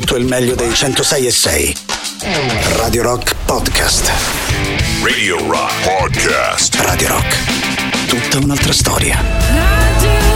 tutto il meglio dei 106 e 6. Radio Rock Podcast. Radio Rock Podcast. Radio Rock. Tutta un'altra storia.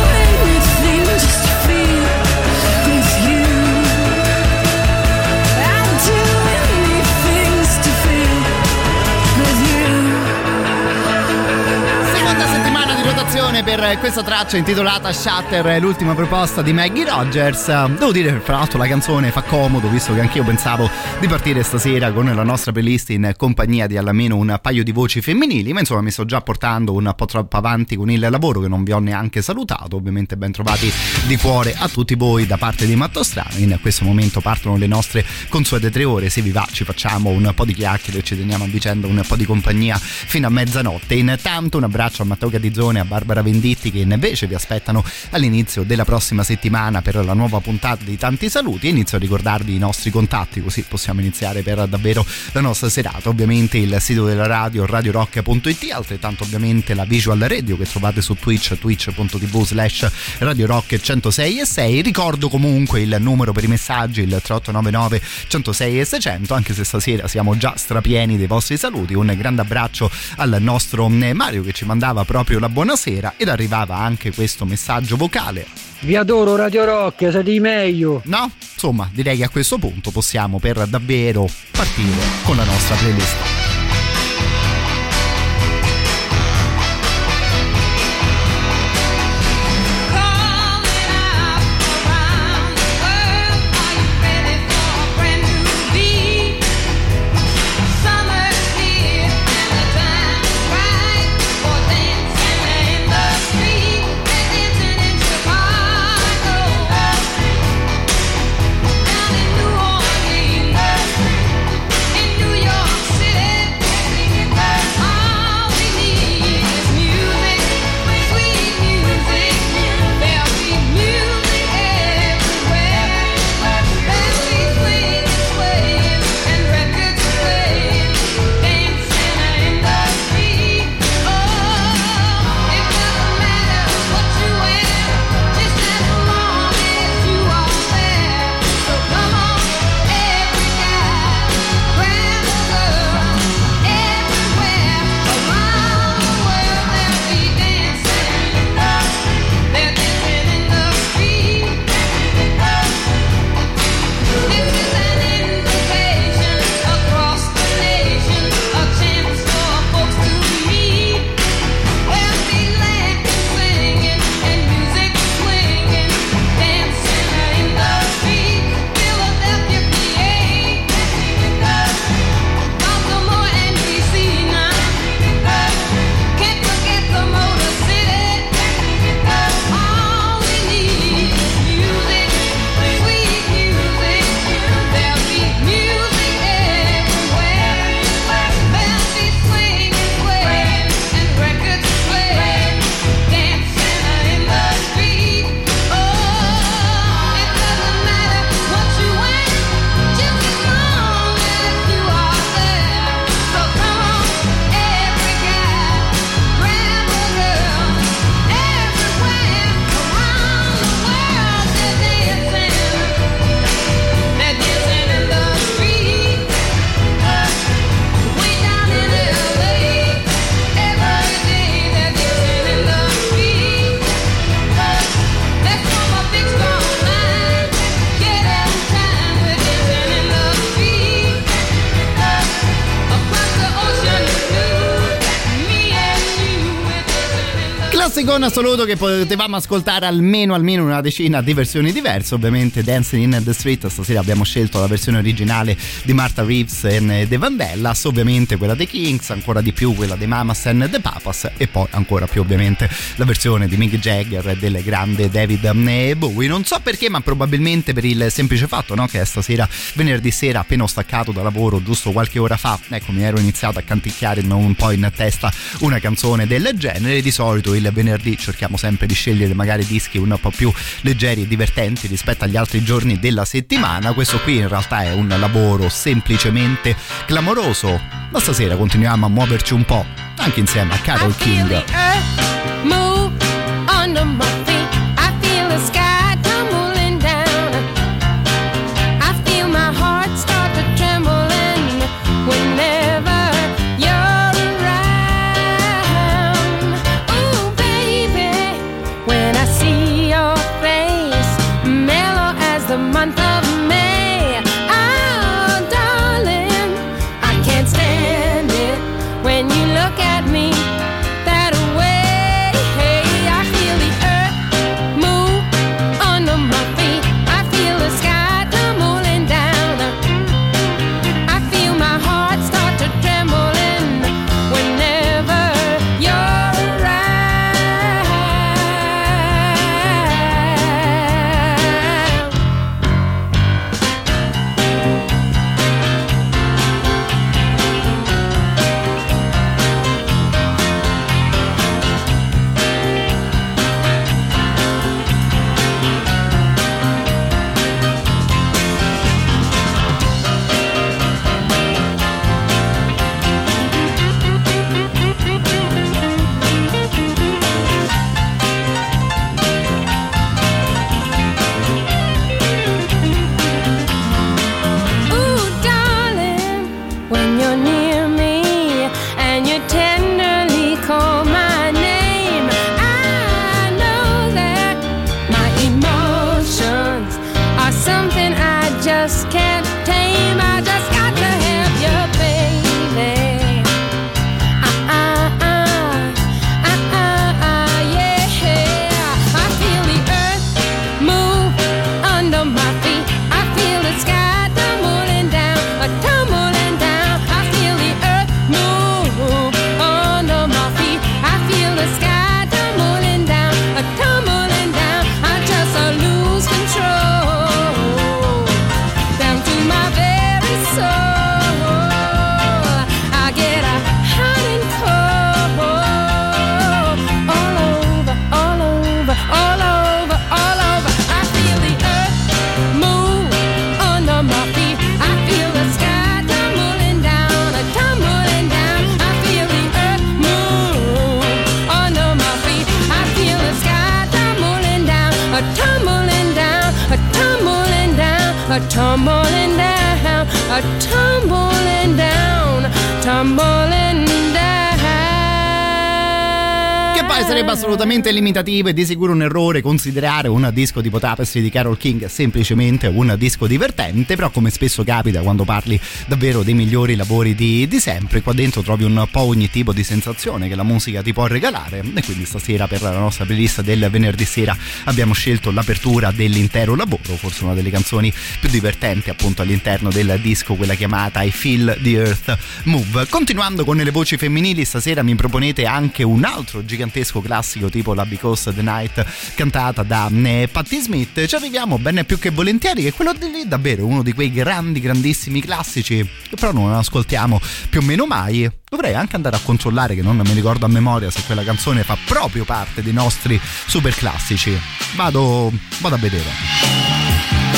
Canzone per questa traccia intitolata Shatter, l'ultima proposta di Maggie Rogers. Devo dire fra l'altro la canzone fa comodo, visto che anch'io pensavo di partire stasera con la nostra playlist in compagnia di almeno un paio di voci femminili, ma insomma mi sto già portando un po' troppo avanti con il lavoro che non vi ho neanche salutato. Ovviamente ben trovati di cuore a tutti voi da parte di Matto Strano. In questo momento partono le nostre consuete tre ore, se vi va ci facciamo un po' di chiacchiere e ci teniamo a vicenda un po' di compagnia fino a mezzanotte. Intanto un abbraccio a Matteo Catizzone, a Barbara Barbara Venditti che invece vi aspettano all'inizio della prossima settimana per la nuova puntata di Tanti Saluti inizio a ricordarvi i nostri contatti così possiamo iniziare per davvero la nostra serata. Ovviamente il sito della radio radiorock.it, altrettanto ovviamente la visual radio che trovate su Twitch, twitch.tv slash radiorock 106 e 6. Ricordo comunque il numero per i messaggi, il 3899 106 e 600, anche se stasera siamo già strapieni dei vostri saluti. Un grande abbraccio al nostro Mario che ci mandava proprio la buonasera ed arrivava anche questo messaggio vocale. Vi adoro Radio Rock, siete i meglio. No? Insomma, direi che a questo punto possiamo per davvero partire con la nostra playlist. In assoluto che potevamo ascoltare almeno, almeno una decina di versioni diverse. Ovviamente Dancing in the Street, stasera abbiamo scelto la versione originale di Martha Reeves e The Vandellas, ovviamente quella dei Kings, ancora di più quella dei Mamas and the Papas e poi ancora più ovviamente la versione di Mick Jagger e del grande David Bowie. Non so perché, ma probabilmente per il semplice fatto no, che stasera, venerdì sera, appena ho staccato da lavoro, giusto qualche ora fa, ecco, mi ero iniziato a canticchiare un po' in testa una canzone del genere. Di solito il venerdì venerdì cerchiamo sempre di scegliere magari dischi un po' più leggeri e divertenti rispetto agli altri giorni della settimana. Questo qui in realtà è un lavoro semplicemente clamoroso, ma stasera continuiamo a muoverci un po' anche insieme a Carol King. Assolutamente limitativo e di sicuro un errore considerare un disco tipo Tapestry di Carol King semplicemente un disco divertente, però come spesso capita quando parli davvero dei migliori lavori di, di sempre, qua dentro trovi un po' ogni tipo di sensazione che la musica ti può regalare e quindi stasera per la nostra playlist del venerdì sera abbiamo scelto l'apertura dell'intero lavoro, forse una delle canzoni più divertenti appunto all'interno del disco, quella chiamata I Feel the Earth Move. Continuando con le voci femminili, stasera mi proponete anche un altro gigantesco classico classico tipo la Because the Night cantata da eh, Patti Smith, ci arriviamo bene più che volentieri che quello di lì davvero uno di quei grandi grandissimi classici che però non ascoltiamo più o meno mai. Dovrei anche andare a controllare che non mi ricordo a memoria se quella canzone fa proprio parte dei nostri super classici. Vado, vado a vedere.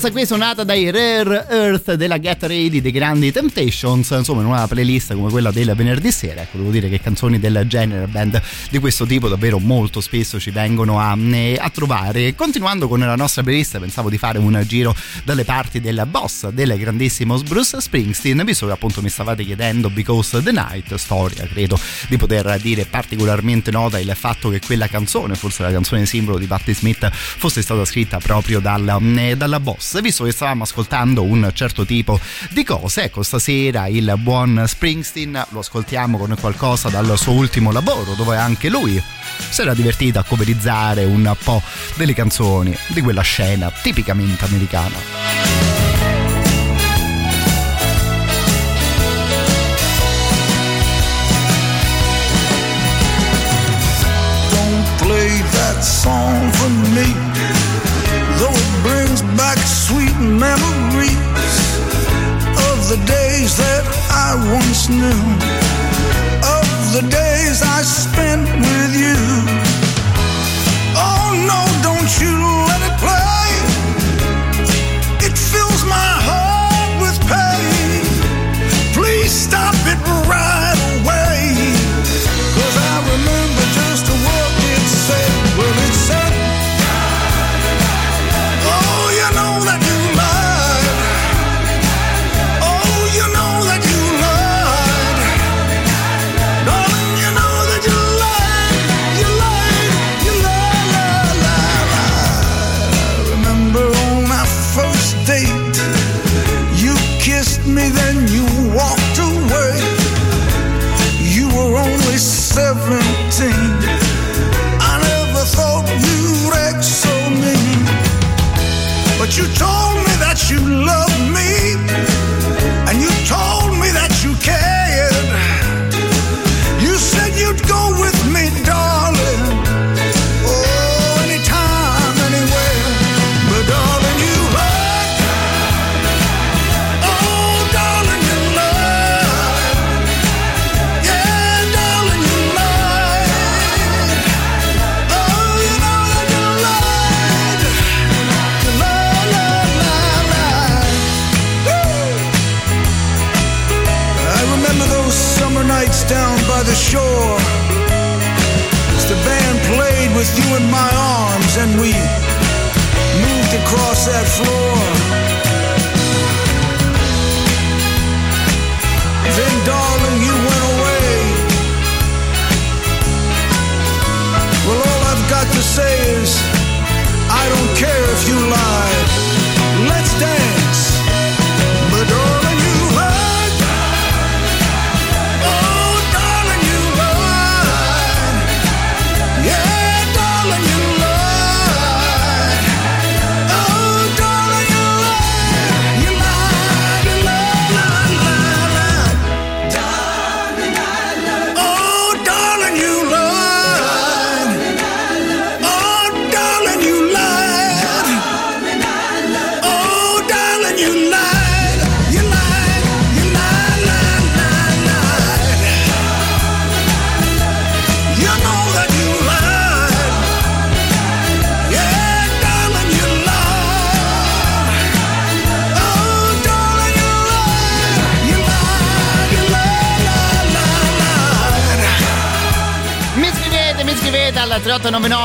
Questa qui suonata dai Rare Earth della Get Ready dei grandi Temptations, insomma in una playlist come quella del venerdì sera, ecco devo dire che canzoni del genere, band di questo tipo davvero molto spesso ci vengono a, a trovare. Continuando con la nostra playlist pensavo di fare un giro dalle parti del boss del grandissimo Bruce Springsteen, visto che appunto mi stavate chiedendo Because the Night, storia credo di poter dire particolarmente nota il fatto che quella canzone, forse la canzone simbolo di Patti Smith, fosse stata scritta proprio dal, eh, dalla boss, visto che stavamo ascoltando un certo tipo di cose, ecco stasera il buon Springsteen lo ascoltiamo con qualcosa dal suo ultimo lavoro, dove anche lui si era divertito a coverizzare un po' delle canzoni di quella scena tipicamente americana. song for me. Though it brings back sweet memories the days that I once knew, of the days I spent with you. Oh no, don't you let it play.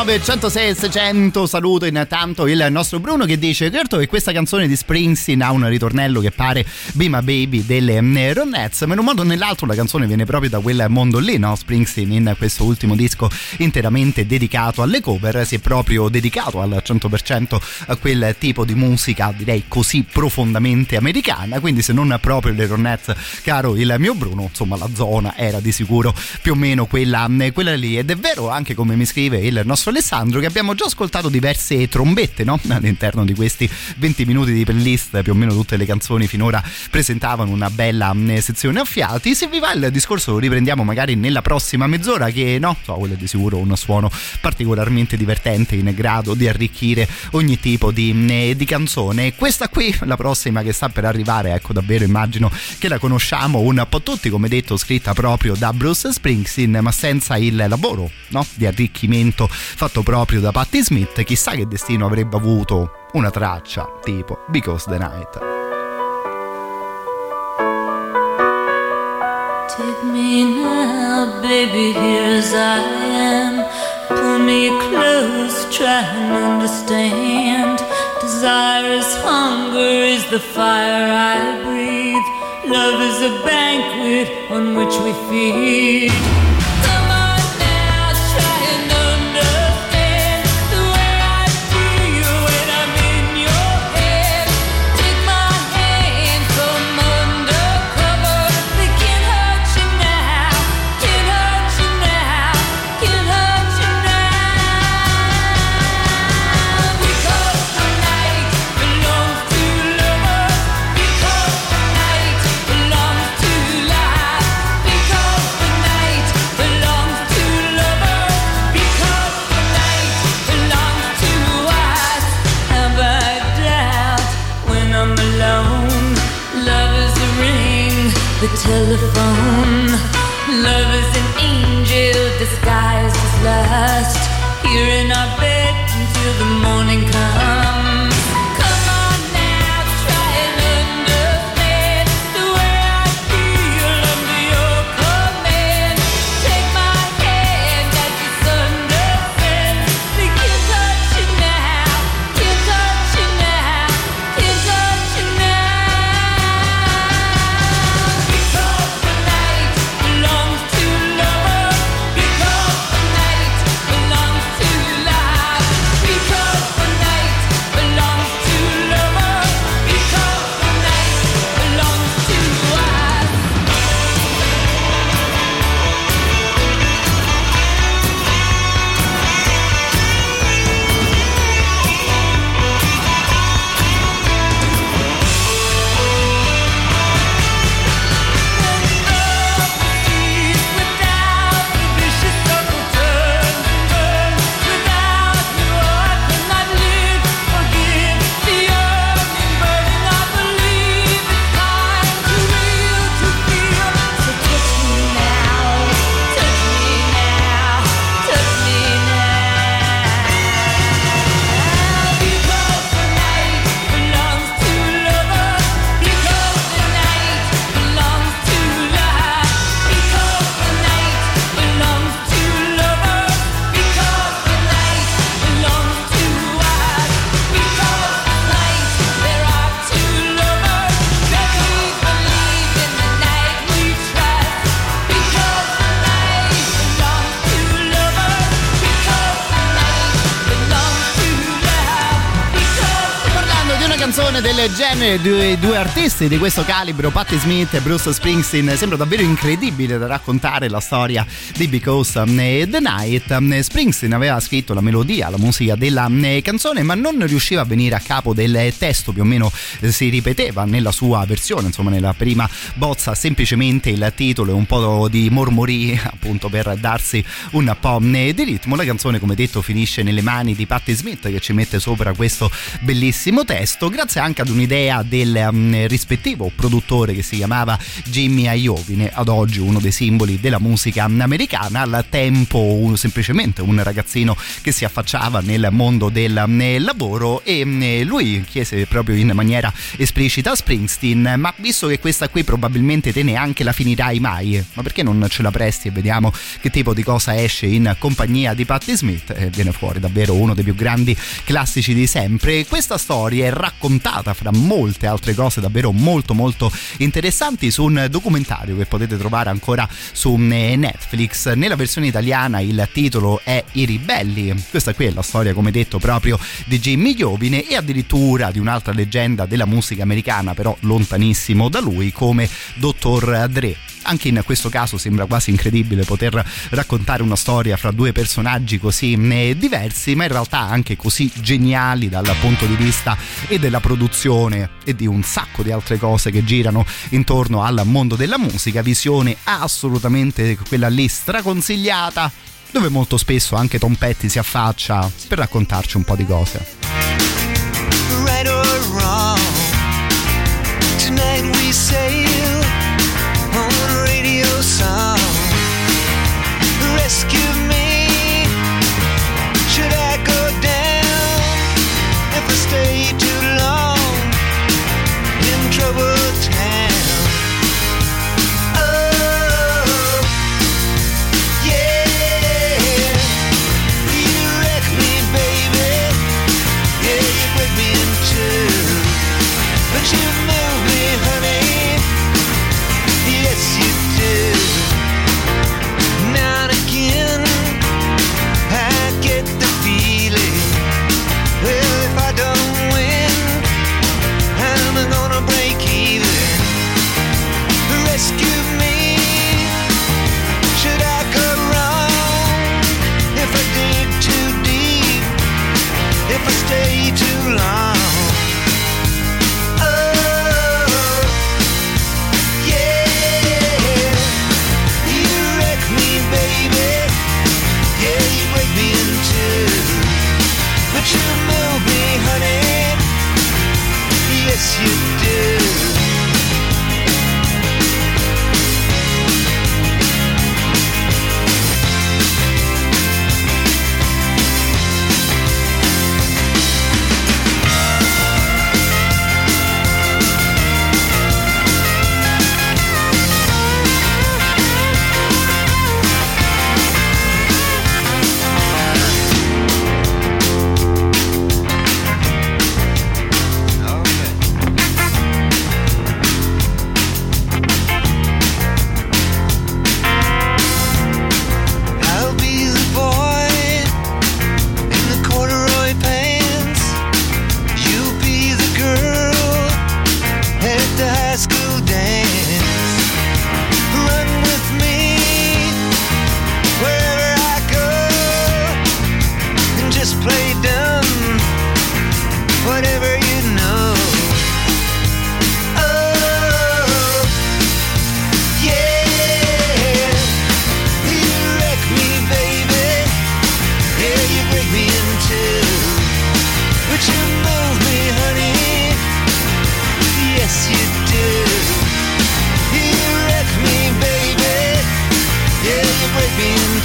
3899 106 600 saluto intanto il nostro Bruno che dice certo che questa canzone di Springsteen ha un ritornello che pare Be My Baby delle mm, Ronettes. Ma in un modo o nell'altro la canzone viene proprio da quel mondo lì no? Springsteen in questo ultimo disco interamente dedicato alle cover si è proprio dedicato al 100% a quel tipo di musica direi così profondamente americana. Quindi se non proprio le Ronettes caro il mio Bruno insomma la zona era di sicuro più o meno quella, mm, quella lì. Ed è vero anche come mi scrive il nostro Alessandro che abbiamo già ascoltato diverse trombette no? all'interno di questi 20 minuti di playlist più o meno tutte le canzoni finora presentavano una bella mm, sezione a fiati se vi va il discorso lo riprendiamo magari nella prossima mezz'ora che no so quello è di sicuro un suono particolarmente divertente in grado di arricchire ogni tipo di, mm, di canzone questa qui la prossima che sta per arrivare ecco davvero immagino che la conosciamo un po' tutti come detto scritta proprio da Bruce Springsteen ma senza il lavoro no? di arricchimento fatto proprio da Patti Smith, chissà che destino avrebbe avuto una traccia tipo Because the Night. Take me now, baby, here as I am. Pull me close, try and understand. Desire is hunger, is the fire I breathe. Love is a banquet on which we feed. Genere, due, due artisti di questo calibro, Patti Smith e Bruce Springsteen, sembra davvero incredibile da raccontare la storia di Because eh, the Night. Eh, Springsteen aveva scritto la melodia, la musica della eh, canzone, ma non riusciva a venire a capo del testo, più o meno eh, si ripeteva nella sua versione, insomma nella prima bozza, semplicemente il titolo e un po' di mormori appunto per darsi un po' di ritmo. La canzone, come detto, finisce nelle mani di Patti Smith che ci mette sopra questo bellissimo testo, grazie anche ad un'idea del um, rispettivo produttore che si chiamava Jimmy Iovine, ad oggi uno dei simboli della musica americana, al tempo un- semplicemente un ragazzino che si affacciava nel mondo del um, lavoro e um, lui chiese proprio in maniera esplicita a Springsteen, ma visto che questa qui probabilmente te neanche la finirai mai, ma perché non ce la presti e vediamo che tipo di cosa esce in compagnia di Patti Smith e viene fuori davvero uno dei più grandi classici di sempre. Questa storia è raccontata fra molte altre cose davvero molto molto interessanti su un documentario che potete trovare ancora su eh, Netflix. Nella versione italiana il titolo è I ribelli. Questa qui è la storia, come detto, proprio di Jimmy Iovine e addirittura di un'altra leggenda della musica americana, però lontanissimo da lui, come Dr. Dre. Anche in questo caso sembra quasi incredibile poter raccontare una storia fra due personaggi così eh, diversi, ma in realtà anche così geniali dal punto di vista e della produzione e di un sacco di altre cose che girano intorno al mondo della musica. Visione assolutamente quella lì straconsigliata, dove molto spesso anche Tom Petty si affaccia per raccontarci un po' di cose. right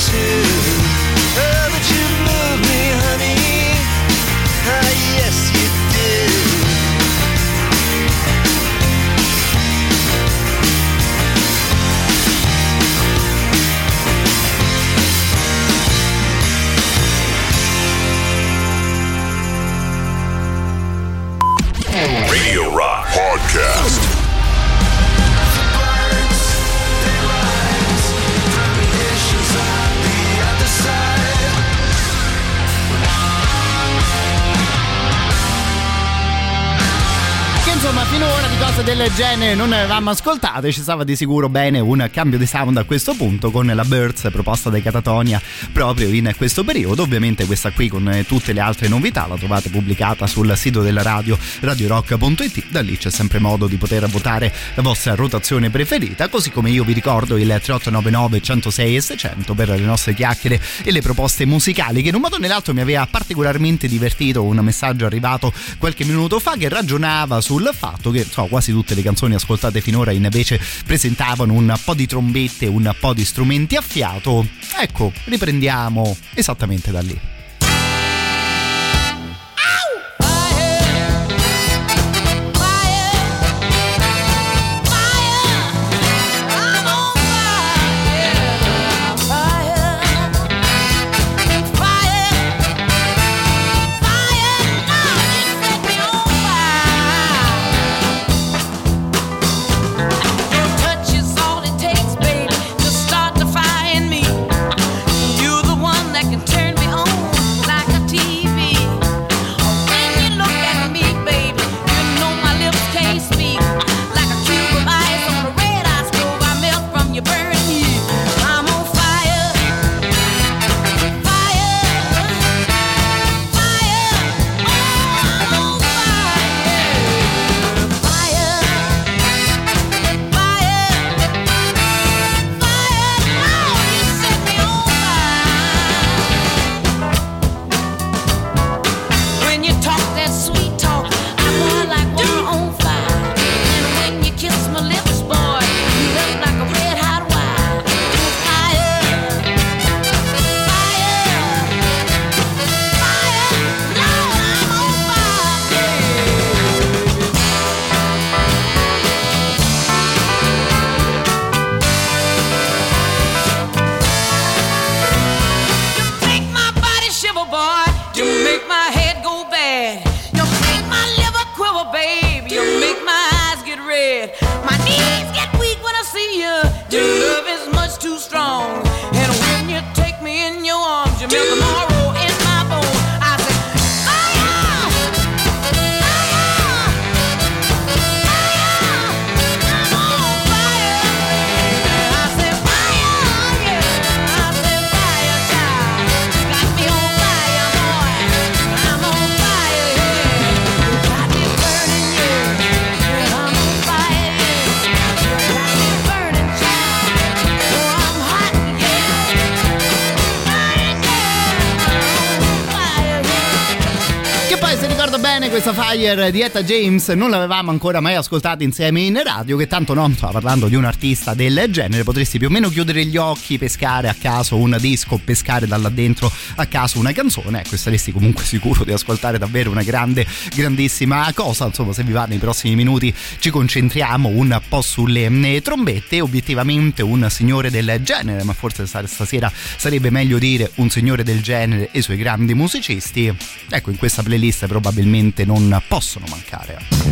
me cose del genere non avevamo ascoltate, ci stava di sicuro bene un cambio di sound a questo punto con la Birds proposta dai Catatonia proprio in questo periodo. Ovviamente questa qui con tutte le altre novità la trovate pubblicata sul sito della radio radiorock.it, da lì c'è sempre modo di poter votare la vostra rotazione preferita, così come io vi ricordo il 3899 106 e 600 per le nostre chiacchiere e le proposte musicali che in un modo o nell'altro mi aveva particolarmente divertito un messaggio arrivato qualche minuto fa che ragionava sul fatto che so, quasi tutte le canzoni ascoltate finora invece presentavano un po' di trombette, un po' di strumenti a fiato. Ecco, riprendiamo esattamente da lì. Di Etta James non l'avevamo ancora mai ascoltata insieme in radio che tanto no, stava parlando di un artista del genere, potresti più o meno chiudere gli occhi, pescare a caso un disco, pescare da là dentro a caso una canzone, ecco saresti comunque sicuro di ascoltare davvero una grande, grandissima cosa, insomma se vi va nei prossimi minuti ci concentriamo un po' sulle eh, trombette, obiettivamente un signore del genere, ma forse sta- stasera sarebbe meglio dire un signore del genere e i suoi grandi musicisti, ecco in questa playlist probabilmente non possono mancare.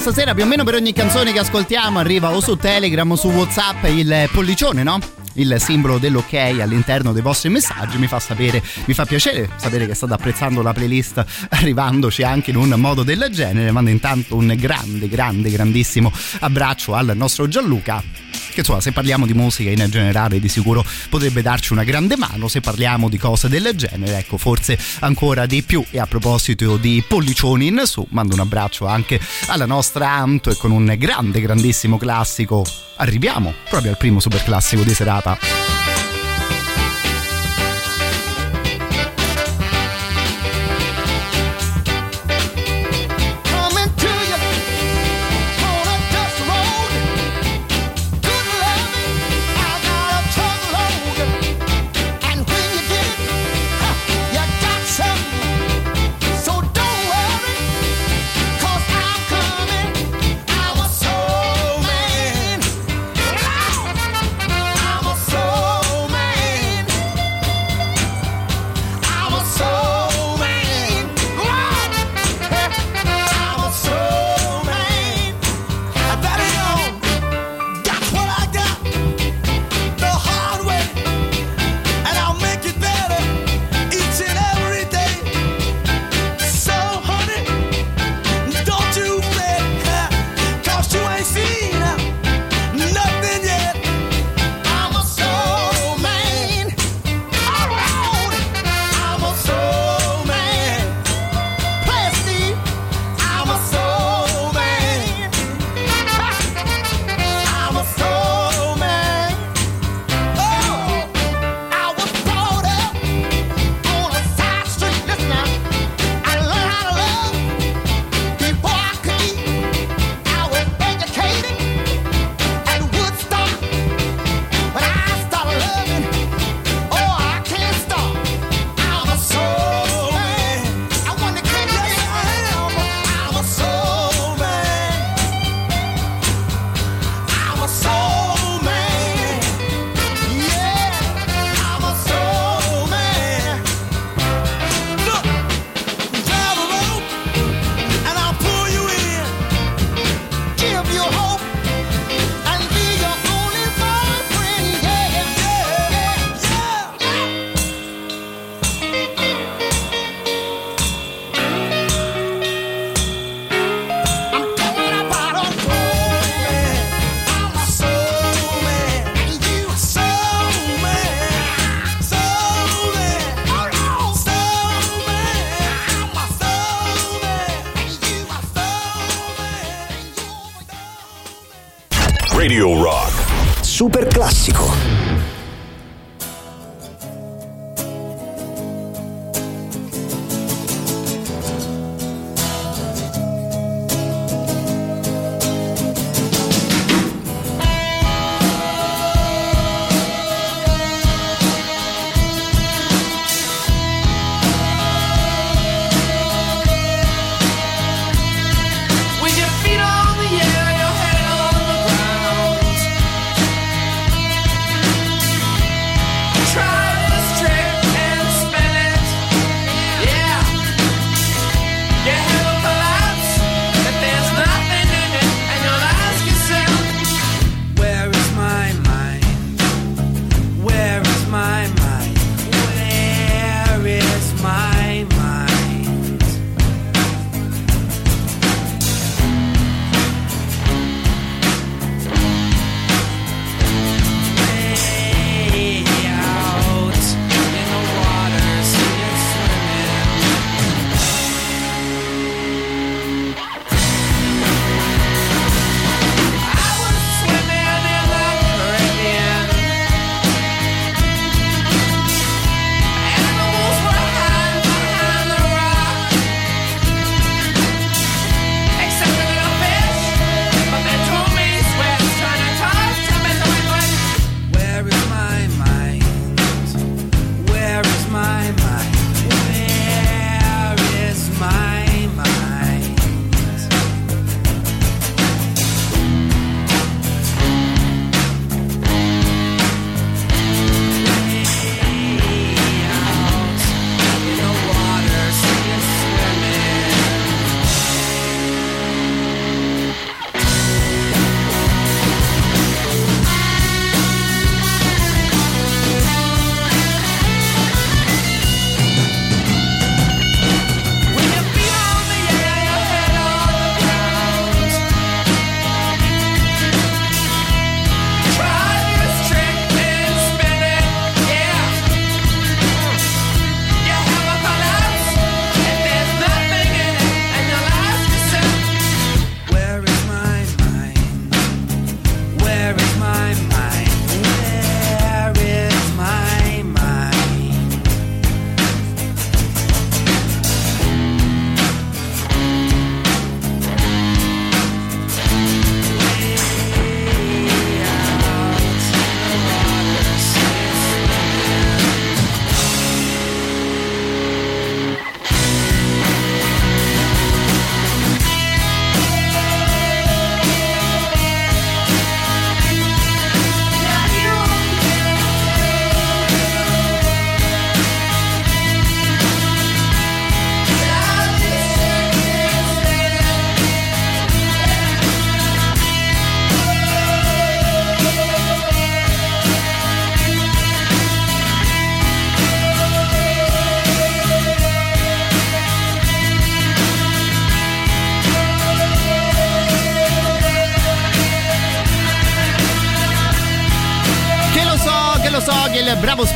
Che stasera più o meno per ogni canzone che ascoltiamo arriva o su Telegram o su Whatsapp il pollicione, no? Il simbolo dell'ok all'interno dei vostri messaggi mi fa sapere, mi fa piacere sapere che state apprezzando la playlist arrivandoci anche in un modo del genere. Mando intanto un grande, grande, grandissimo abbraccio al nostro Gianluca che insomma se parliamo di musica in generale di sicuro potrebbe darci una grande mano. Se parliamo di cose del genere ecco forse ancora di più. E a proposito di pollicioni in su mando un abbraccio anche alla nostra Anto e con un grande grandissimo classico. Arriviamo proprio al primo super classico di serata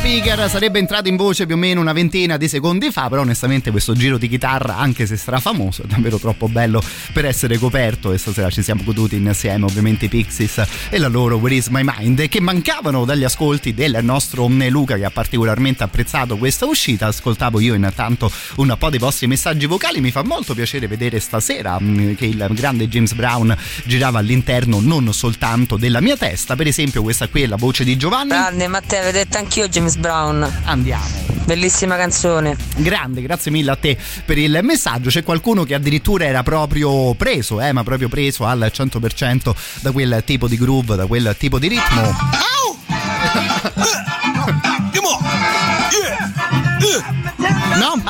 speaker sarebbe entrato in voce più o meno una ventina di secondi fa, però onestamente questo giro di chitarra, anche se strafamoso, è davvero troppo bello per essere coperto e stasera ci siamo goduti insieme ovviamente i Pixies e la loro Where is my mind che mancavano dagli ascolti del nostro Luca che ha particolarmente apprezzato questa uscita, ascoltavo io intanto un po' dei vostri messaggi vocali, mi fa molto piacere vedere stasera mh, che il grande James Brown girava all'interno non soltanto della mia testa, per esempio questa qui è la voce di Giovanni. Grande Matteo, detto anch'io James Brown. Andiamo. Bellissima canzone. Grande, grazie mille a te per il messaggio. C'è qualcuno che addirittura era proprio preso, eh, ma proprio preso al 100% da quel tipo di groove, da quel tipo di ritmo. No?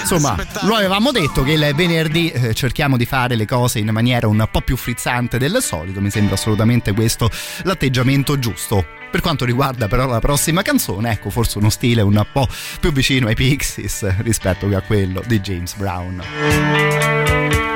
Insomma, lo avevamo detto che il venerdì eh, cerchiamo di fare le cose in maniera un po' più frizzante del solito. Mi sembra assolutamente questo l'atteggiamento giusto. Per quanto riguarda però la prossima canzone, ecco, forse uno stile un po' più vicino ai Pixies rispetto che a quello di James Brown.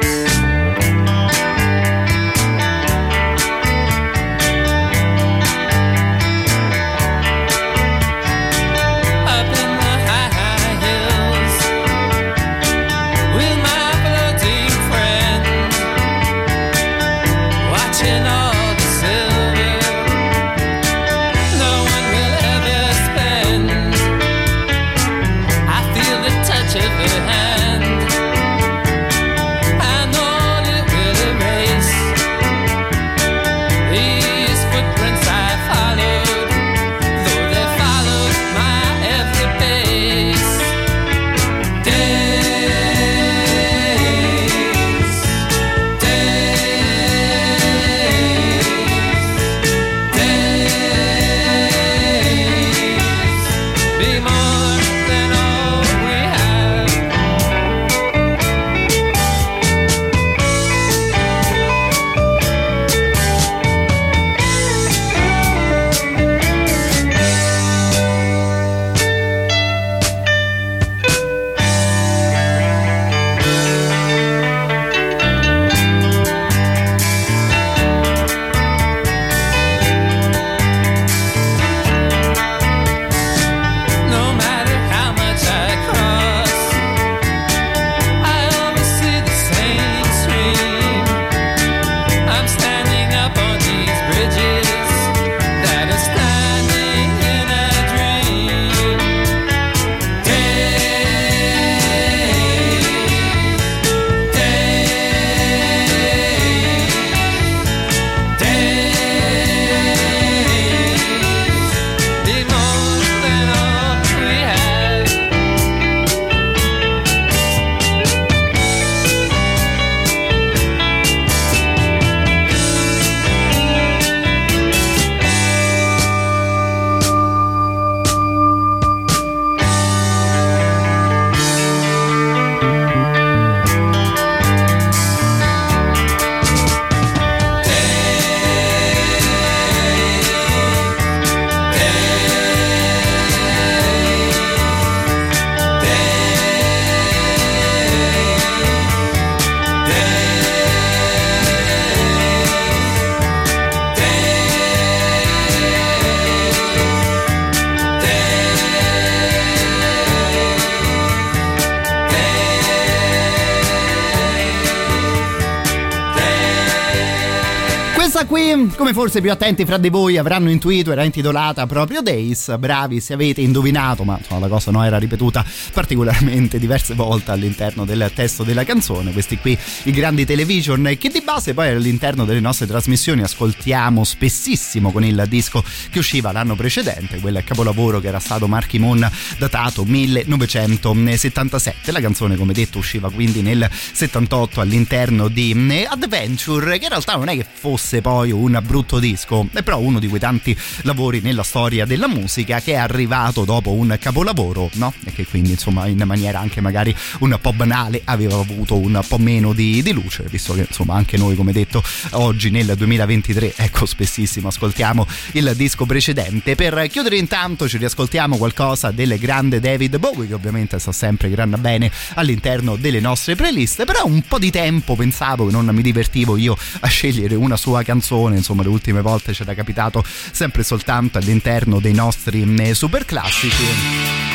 Forse più attenti fra di voi avranno intuito, era intitolata proprio Days. Bravi se avete indovinato, ma insomma la cosa no, era ripetuta particolarmente diverse volte all'interno del testo della canzone. Questi qui, i grandi television, che di base poi all'interno delle nostre trasmissioni ascoltiamo spessissimo con il disco che usciva l'anno precedente, quel capolavoro che era stato Marky Moon datato 1977. La canzone, come detto, usciva quindi nel 78 all'interno di Adventure, che in realtà non è che fosse poi un brutto disco, è però uno di quei tanti lavori nella storia della musica che è arrivato dopo un capolavoro, no? Che quindi insomma in maniera anche magari un po' banale aveva avuto un po' meno di, di luce, visto che insomma anche noi come detto oggi nel 2023 ecco spessissimo ascoltiamo il disco precedente. Per chiudere intanto ci riascoltiamo qualcosa del grande David Bowie che ovviamente sta sempre gran bene all'interno delle nostre playlist, però un po' di tempo pensavo che non mi divertivo io a scegliere una sua canzone, insomma le ultime volte c'era capitato sempre soltanto all'interno dei nostri eh, super classici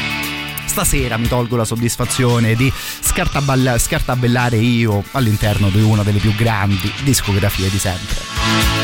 stasera mi tolgo la soddisfazione di scartabellare io all'interno di una delle più grandi discografie di sempre.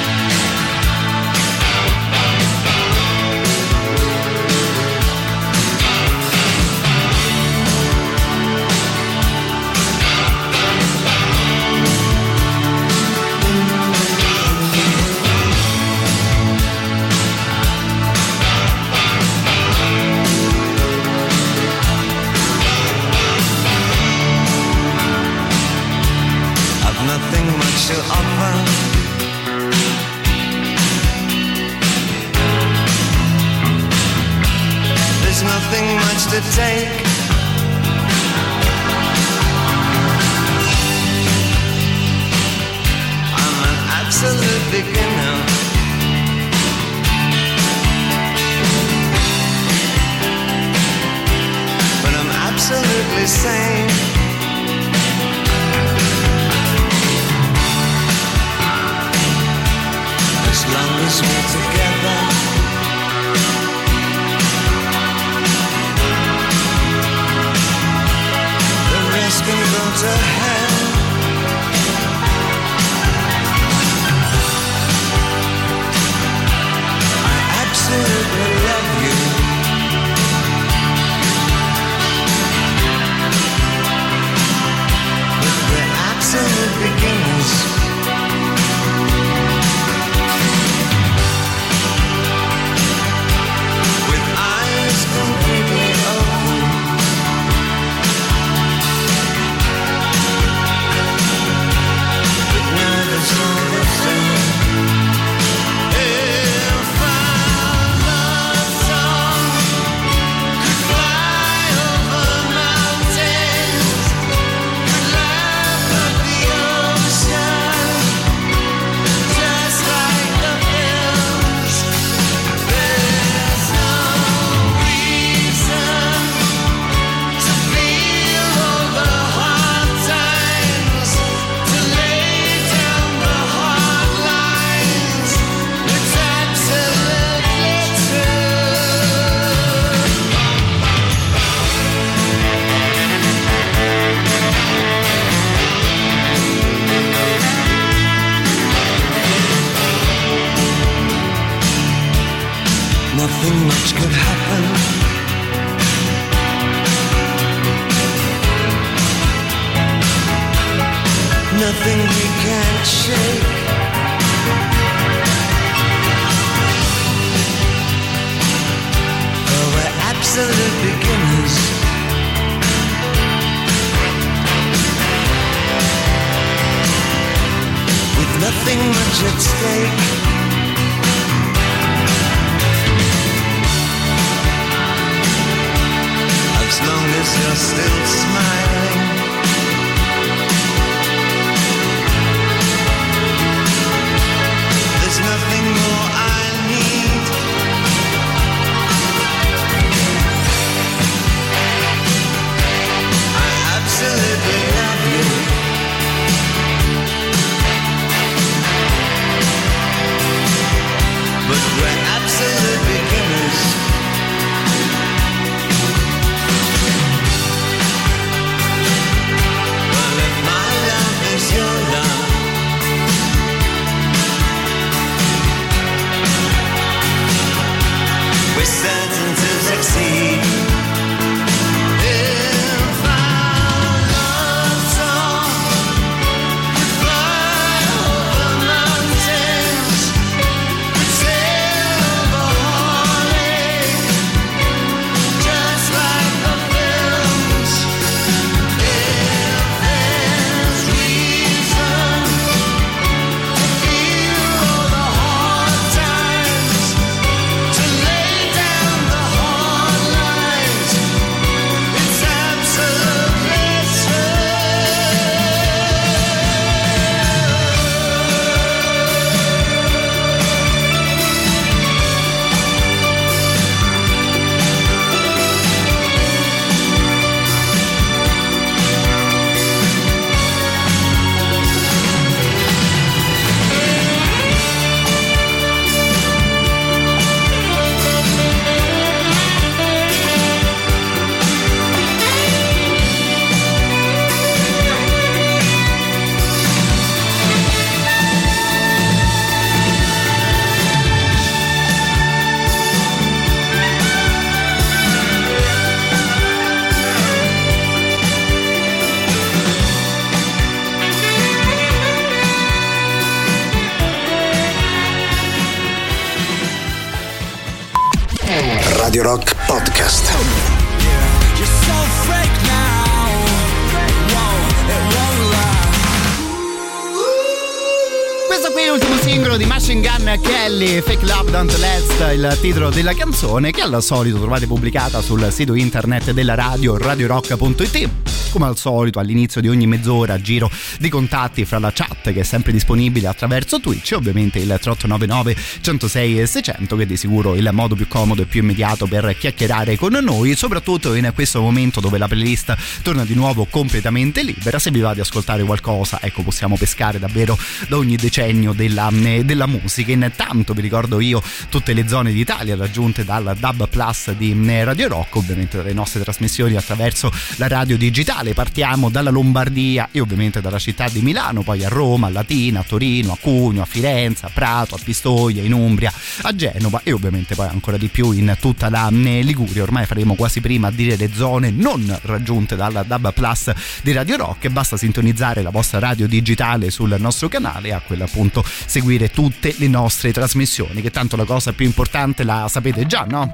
Il titolo della canzone che al solito trovate pubblicata sul sito internet della radio radiorock.it. Come al solito all'inizio di ogni mezz'ora giro di contatti fra la chat che è sempre disponibile attraverso Twitch e ovviamente il 3899 106 e 600 che è di sicuro il modo più comodo e più immediato per chiacchierare con noi, soprattutto in questo momento dove la playlist torna di nuovo completamente libera. Se vi va di ascoltare qualcosa, ecco possiamo pescare davvero da ogni decennio della, eh, della musica. Intanto vi ricordo io tutte le zone d'Italia raggiunte dal Dub Plus di eh, Radio Rock, ovviamente dalle nostre trasmissioni attraverso la radio digitale. Partiamo dalla Lombardia e ovviamente dalla città di Milano, poi a Roma, a Latina, a Torino, a Cugno, a Firenze, a Prato, a Pistoia, in Umbria, a Genova e ovviamente poi ancora di più in tutta la eh, Liguria. Ormai faremo quasi prima a dire le zone non raggiunte dalla Dub Plus di Radio Rock basta sintonizzare la vostra radio digitale sul nostro canale e a quel punto seguire tutte le nostre trasmissioni, che tanto la cosa più importante la sapete già, no?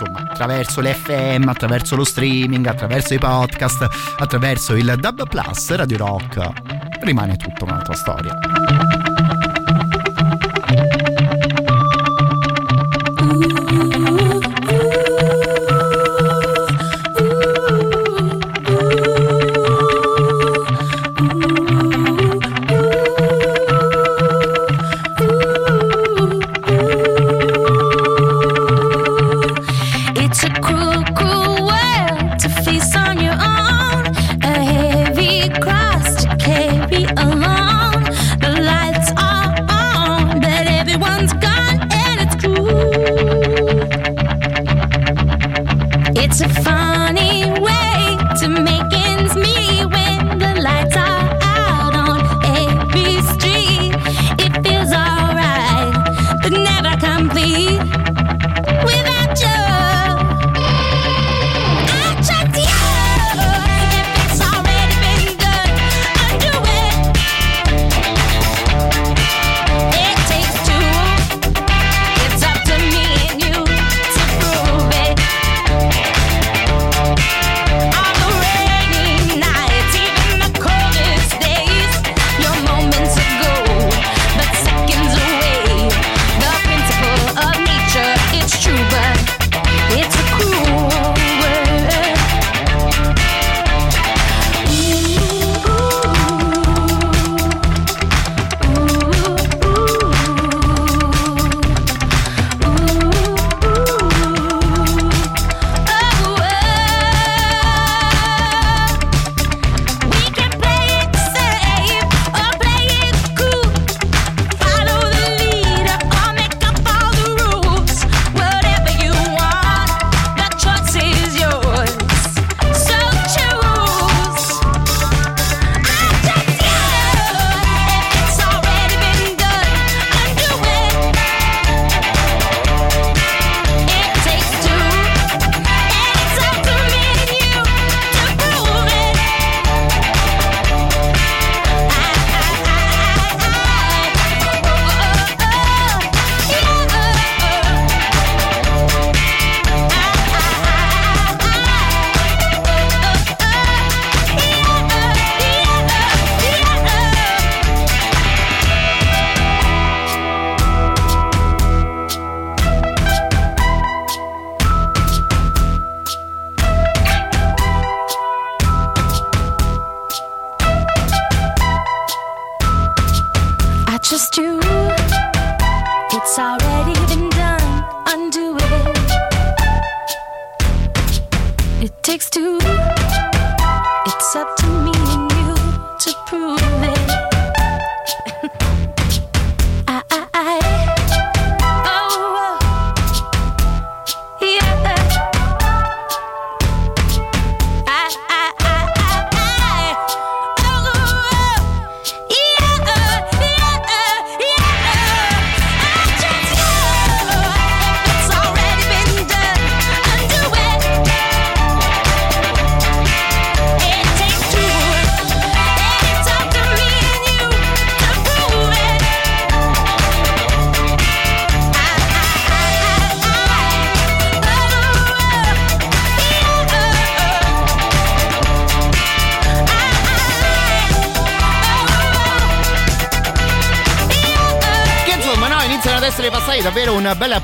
Insomma, attraverso l'FM, attraverso lo streaming, attraverso i podcast, attraverso il Dub Plus, Radio Rock, rimane tutta un'altra storia.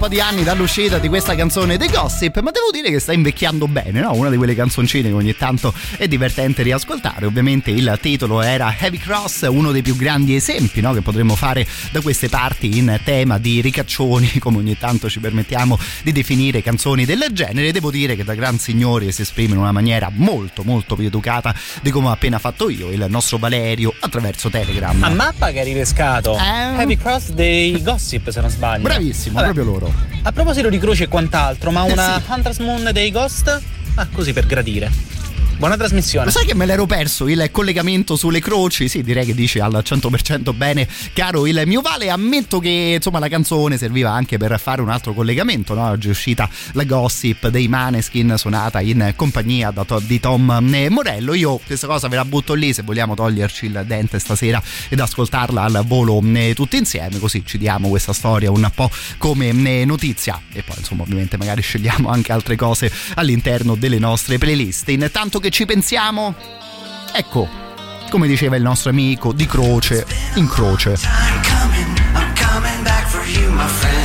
Po' di anni dall'uscita di questa canzone dei Gossip, ma devo dire che sta invecchiando bene, no? Una di quelle canzoncine che ogni tanto è divertente riascoltare. Ovviamente il titolo era Heavy Cross, uno dei più grandi esempi no? che potremmo fare da queste parti in tema di ricaccioni, come ogni tanto ci permettiamo di definire canzoni del genere. Devo dire che da gran signori si esprime in una maniera molto molto più educata di come ho appena fatto io, il nostro Valerio, attraverso Telegram. A mappa che hai ripescato. Eh. Heavy Cross dei Gossip, se non sbaglio. Bravissimo, Vabbè, proprio loro. A proposito di croci e quant'altro, ma una Eh sì. Hunter's Moon dei Ghost? Ah, così per gradire. Buona trasmissione. Lo sai che me l'ero perso il collegamento sulle croci? Sì, direi che dici al 100% bene, caro il mio Vale. Ammetto che insomma la canzone serviva anche per fare un altro collegamento. No? Oggi è uscita la gossip dei Maneskin suonata in compagnia di Tom Morello. Io questa cosa ve la butto lì se vogliamo toglierci il dente stasera ed ascoltarla al volo eh, tutti insieme. Così ci diamo questa storia un po' come eh, notizia. E poi insomma ovviamente magari scegliamo anche altre cose all'interno delle nostre playlist. Intanto che ci pensiamo, ecco, come diceva il nostro amico, di croce in croce. I'm coming, I'm coming back for you, my friend.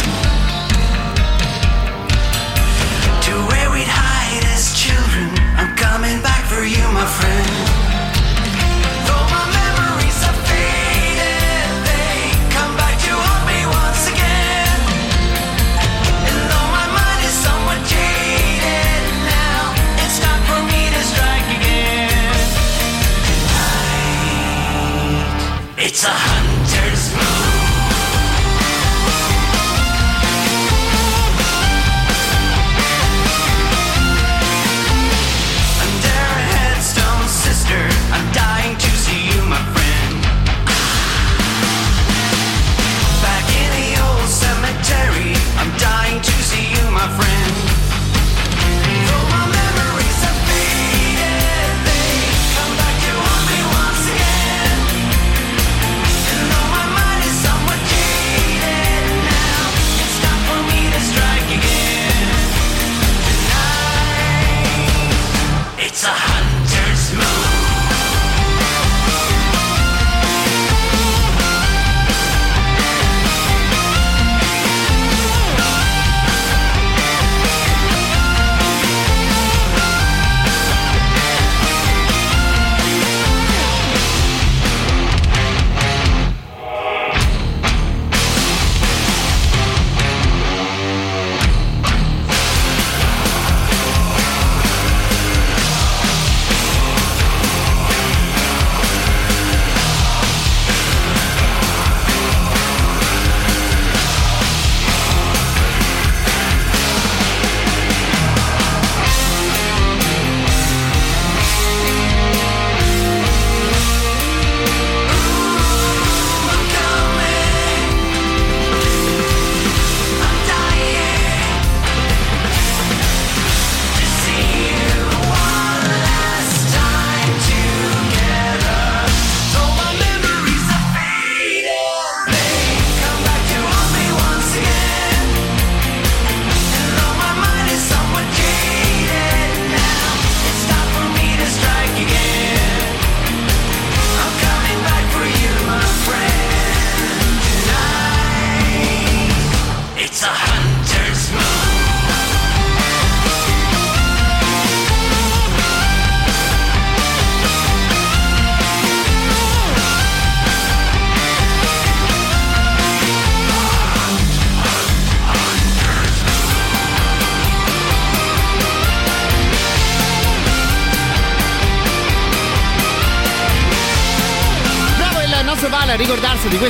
It's a hunter's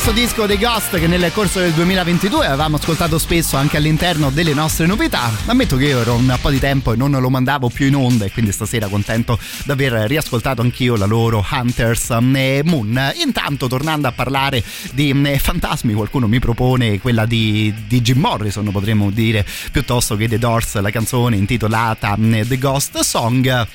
questo disco dei Ghost che nel corso del 2022 avevamo ascoltato spesso anche all'interno delle nostre novità. Ammetto che io ero un po' di tempo e non lo mandavo più in onda e quindi stasera contento di aver riascoltato anch'io la loro Hunters eh, Moon. Intanto tornando a parlare di eh, fantasmi, qualcuno mi propone quella di, di Jim Morrison, potremmo dire, piuttosto che The Doors, la canzone intitolata eh, The Ghost Song.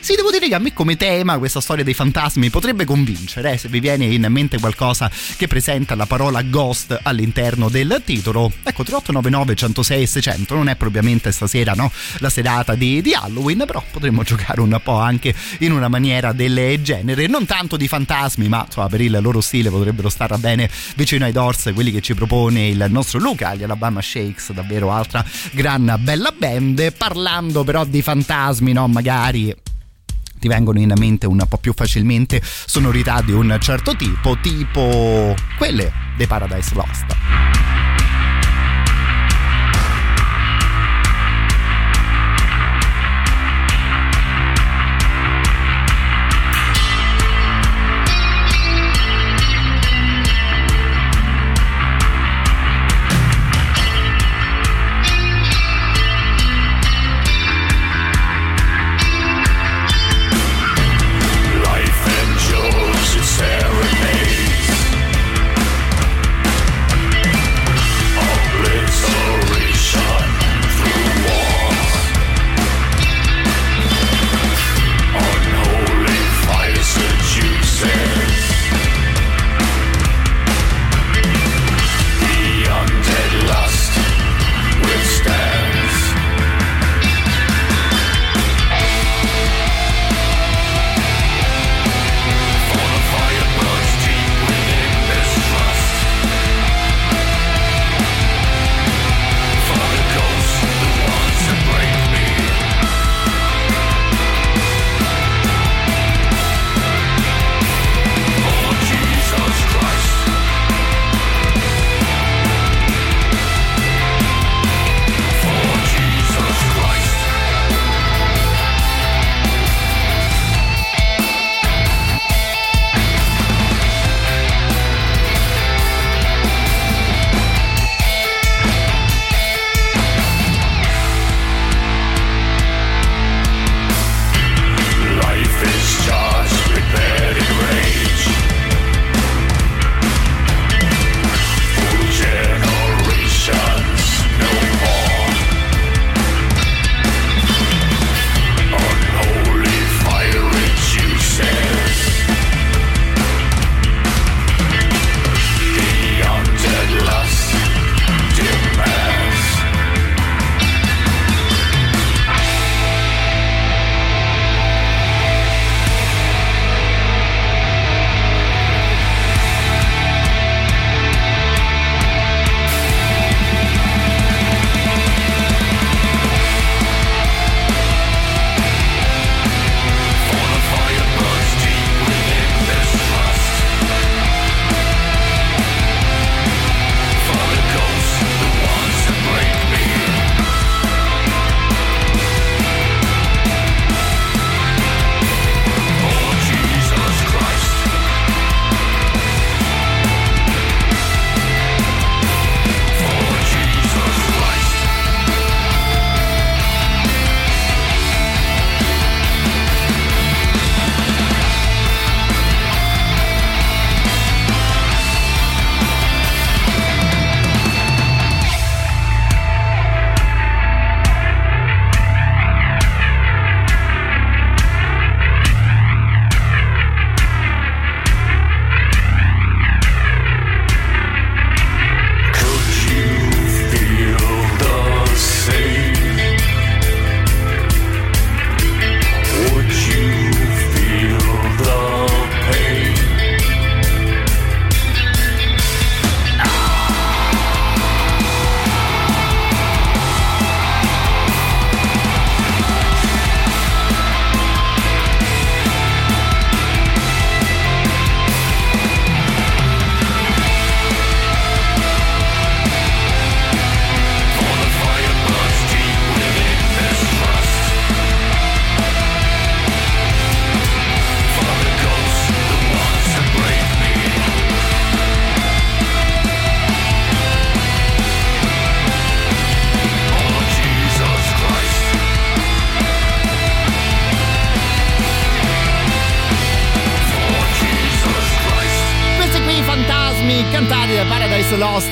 Sì, devo dire che a me come tema questa storia dei fantasmi potrebbe convincere, eh, se vi viene in mente qualcosa che presenta la parola ghost all'interno del titolo. Ecco, 3899 106 e 600 non è propriamente stasera, no? La serata di, di Halloween, però potremmo giocare un po' anche in una maniera del genere, non tanto di fantasmi, ma insomma per il loro stile potrebbero stare bene vicino ai Doors, quelli che ci propone il nostro Luca, gli Alabama Shakes, davvero altra gran bella band. Parlando però di fantasmi, no? Magari ti vengono in mente un po' più facilmente sonorità di un certo tipo, tipo quelle dei Paradise Lost.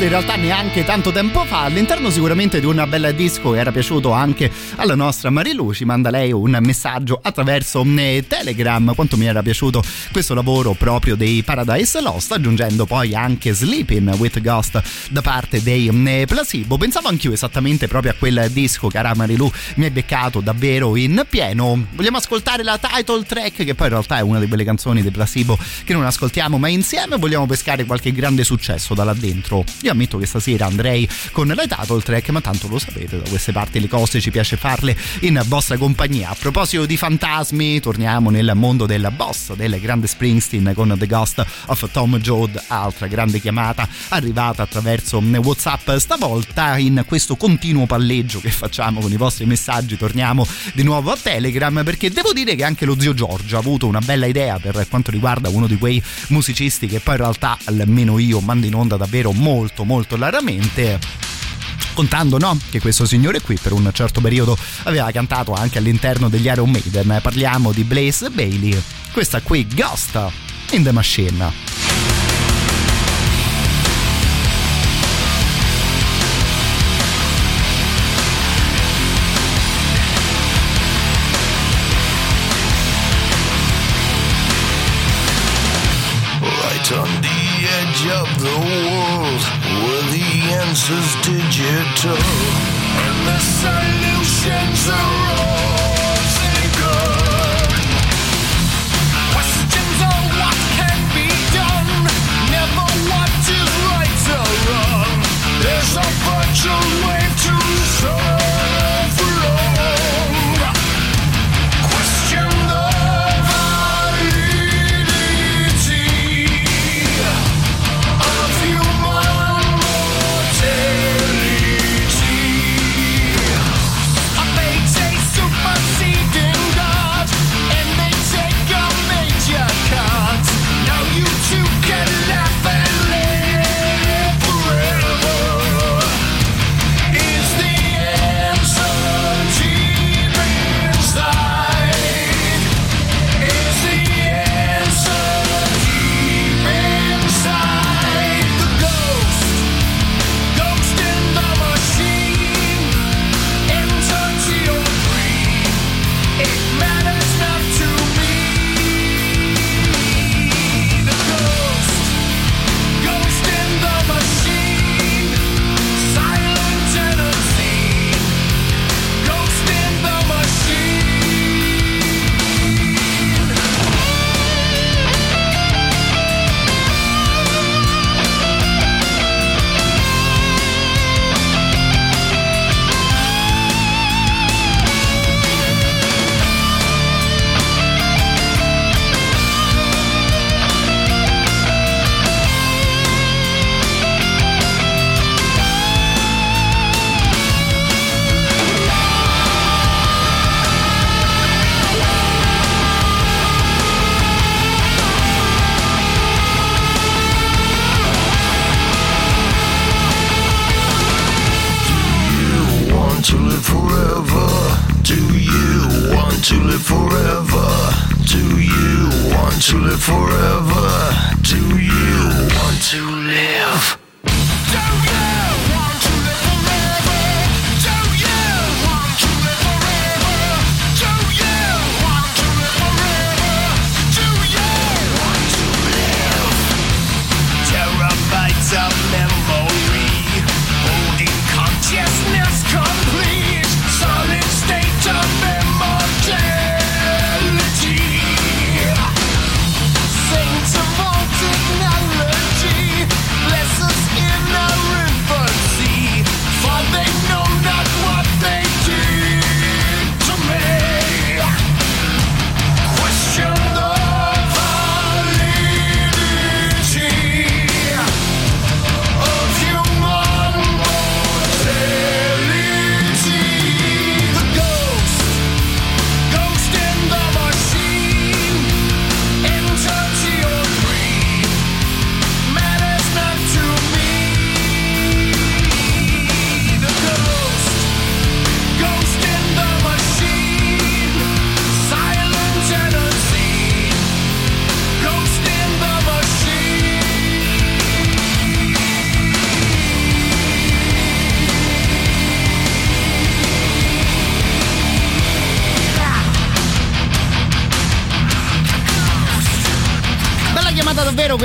In realtà neanche tanto tempo fa all'interno sicuramente di una bella disco che era piaciuto anche alla nostra Marilu ci manda lei un messaggio attraverso eh, Telegram quanto mi era piaciuto questo lavoro proprio dei Paradise Lost aggiungendo poi anche Sleeping with Ghost da parte dei eh, Placebo. Pensavo anch'io esattamente proprio a quel disco cara Marilu mi hai beccato davvero in pieno. Vogliamo ascoltare la title track che poi in realtà è una di quelle canzoni dei Placebo che non ascoltiamo mai insieme vogliamo pescare qualche grande successo da là dentro io ammetto che stasera andrei con la title track ma tanto lo sapete da queste parti le cose ci piace farle in vostra compagnia. A proposito di fantasmi torniamo nel mondo del boss del grande Springsteen con The Ghost of Tom Joad altra grande chiamata arrivata attraverso Whatsapp stavolta in questo continuo palleggio che facciamo con i vostri messaggi. Torniamo di nuovo a Telegram perché devo dire che anche lo zio Giorgio ha avuto una bella idea per quanto riguarda uno di quei musicisti che poi in realtà almeno io mando in onda davvero molto molto raramente contando no, che questo signore qui per un certo periodo aveva cantato anche all'interno degli Iron Maiden. Parliamo di Blaze Bailey questa qui Ghost in the Machine answers digital. And the solutions are all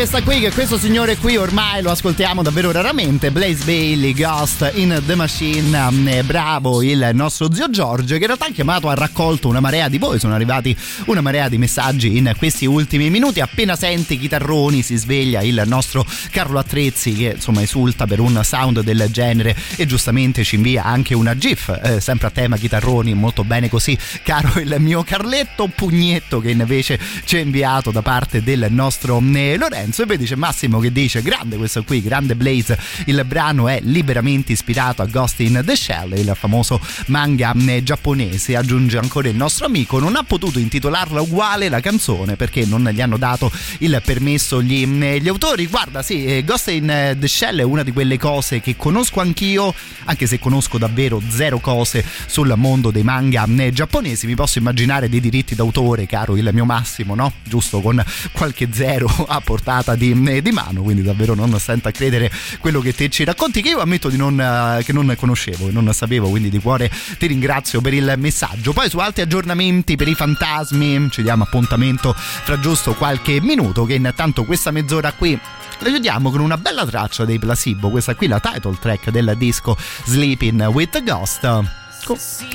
questa qui, che questo signore qui ormai lo ascoltiamo davvero raramente. Blaze Bailey, Ghost in the Machine. Eh, Bravo il nostro zio Giorgio, che in realtà ha chiamato, ha raccolto una marea di voi. Sono arrivati una marea di messaggi in questi ultimi minuti. Appena senti chitarroni si sveglia il nostro Carlo Attrezzi, che insomma esulta per un sound del genere e giustamente ci invia anche una GIF, eh, sempre a tema chitarroni, molto bene così, caro il mio Carletto Pugnetto, che invece ci ha inviato da parte del nostro eh, Lorenzo. E poi dice Massimo che dice: Grande questo qui, grande Blaze. Il brano è liberamente ispirato a Ghost in the Shell, il famoso manga eh, giapponese. Aggiunge ancora il nostro amico: Non ha potuto intitolarla uguale la canzone perché non gli hanno dato il permesso gli, eh, gli autori. Guarda, sì, eh, Ghost in the Shell è una di quelle cose che conosco anch'io, anche se conosco davvero zero cose sul mondo dei manga eh, giapponesi. Mi posso immaginare dei diritti d'autore, caro il mio Massimo, no? Giusto con qualche zero a portata di, eh, di mano, quindi davvero non stento a credere quello che te ci racconti, che io ammetto di non, eh, che non conoscevo e non sapevo, quindi di cuore ti ringrazio per il messaggio. Poi su altri aggiornamenti per i fantasmi ci diamo appuntamento fra giusto qualche minuto, che intanto questa mezz'ora qui la chiudiamo con una bella traccia dei Placebo, questa qui la title track del disco Sleeping with the Ghost.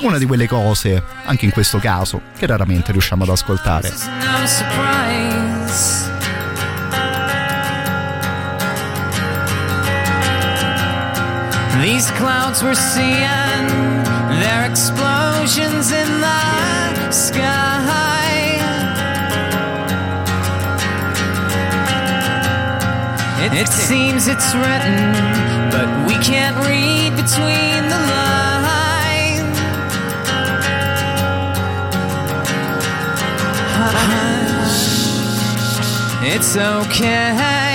Una di quelle cose, anche in questo caso, che raramente riusciamo ad ascoltare. These clouds we're seeing, they're explosions in the sky. It, it seems it's written, but we can't read between the lines. Hush, It's okay.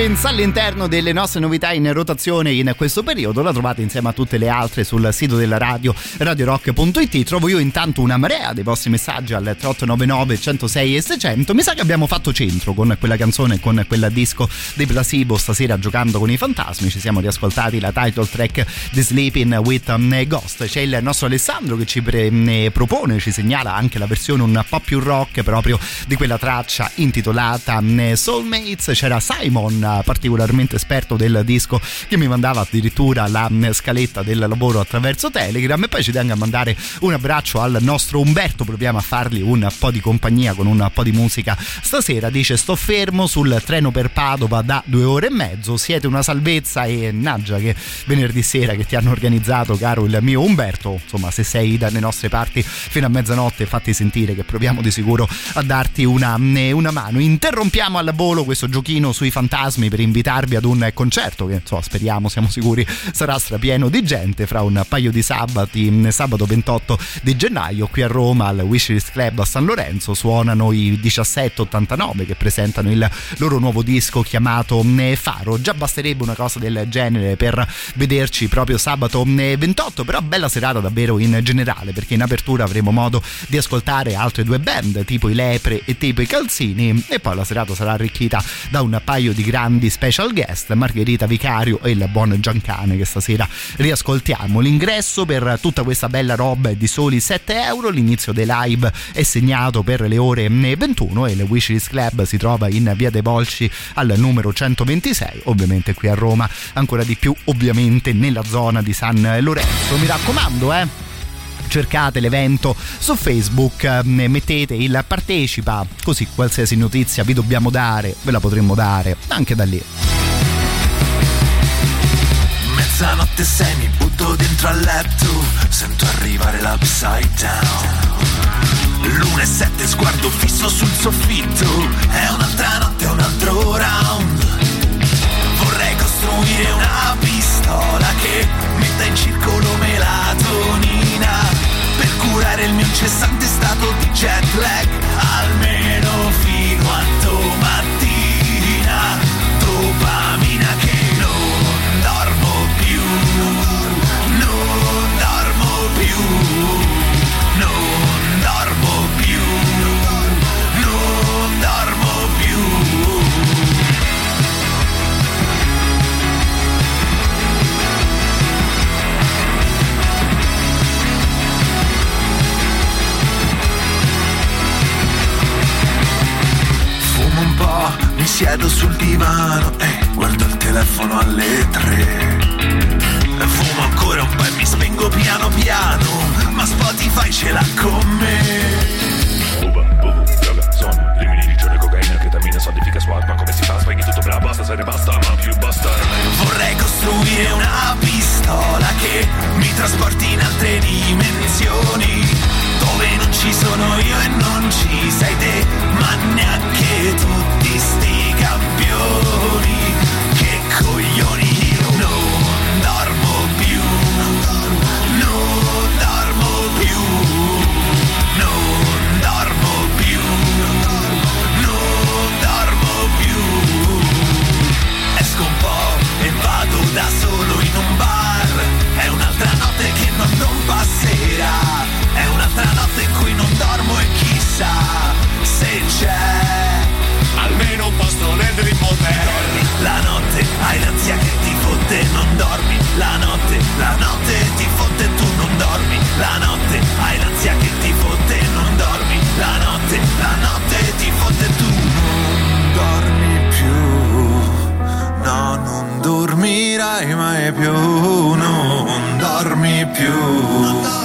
Penguins all'interno delle nostre novità in rotazione in questo periodo. La trovate insieme a tutte le altre sul sito della radio radiorock.it. Trovo io intanto una marea dei vostri messaggi al 3899 106 e 600. Mi sa che abbiamo fatto centro con quella canzone, con quel disco dei Placebo stasera giocando con i fantasmi. Ci siamo riascoltati la title track di Sleeping with Ghost. C'è il nostro Alessandro che ci pre- ne propone, ci segnala anche la versione un po' più rock proprio di quella traccia intitolata mm, Soulmates. C'era Simon, particolarmente esperto del disco, che mi mandava addirittura la mm, scaletta del lavoro attraverso Telegram. E poi ci tengo a mandare un abbraccio al nostro Umberto. Proviamo a fargli un po' di compagnia con un po' di musica stasera. Dice: Sto fermo sul treno per Padova da due ore e mezzo. Siete una salvezza e naggia che venerdì sera che ti hanno organizzato, caro il mio Umberto. Insomma, se sei dalle nostre parti fino a mezzanotte, fatti sentire che proviamo di sicuro a darti una, mm, una mano. Interrompiamo al volo questo giochino sui fantasmi per invitarvi ad un concerto che insomma, speriamo, siamo sicuri sarà strapieno di gente fra un paio di sabati, mm, sabato 28 di gennaio qui a Roma al Wishlist Club a San Lorenzo suonano i 1789 che presentano il loro nuovo disco chiamato mm, Faro. Già basterebbe una cosa del genere per vederci proprio sabato 28, però bella serata davvero in generale perché in apertura avremo modo di ascoltare altre due band tipo i Lepre e tipo i Calzini e poi la serata sarà arricchita da un paio di grandi special guest, Margherita Vicario e il buon Giancane che stasera riascoltiamo. L'ingresso per tutta questa bella roba è di soli 7 euro, l'inizio dei live è segnato per le ore 21 e il Wishlist Club si trova in via dei Volsci al numero 126, ovviamente qui a Roma, ancora di più ovviamente nella zona di San Lorenzo. Mi raccomando, eh cercate l'evento su Facebook, eh, mettete il partecipa, così qualsiasi notizia vi dobbiamo dare, ve la potremmo dare anche da lì. Mezzanotte sei mi butto dentro al letto Sento arrivare l'upside down. L'una e sette sguardo fisso sul soffitto È un'altra notte, un altro round. Vorrei costruire una pistola che metta in circolo melatonina curare il mio incessante stato di jet lag. Almeno mi siedo sul divano e guardo il telefono alle tre. Fumo ancora un po' e mi spengo piano piano, ma Spotify ce l'ha con me. Uba, bubu, droga, sonno, rimini, riccione, cocaina, swat, ma come si fa? Spegni tutto bravo, basta, se ne basta, ma più basta. Vorrei costruire una pistola che mi trasporti in altre dimensioni Dove non ci sono io e non ci sei te Ma neanche tutti sti campioni. Che coglioni io non dormo più Non dormo più Non dormo più Non dormo più. Esco un po' e vado da solo in un bar È un'altra notte che non, non passerà notte in cui non dormo e chissà se c'è. Almeno un posto nel Dream Hotel. La notte hai l'ansia che ti fotte Non dormi. La notte, la notte ti fotte Tu non dormi. La notte hai l'ansia che ti fotte Non dormi. La notte, la notte ti fotte Tu non dormi più. No, non dormirai mai più, non dormi più. No,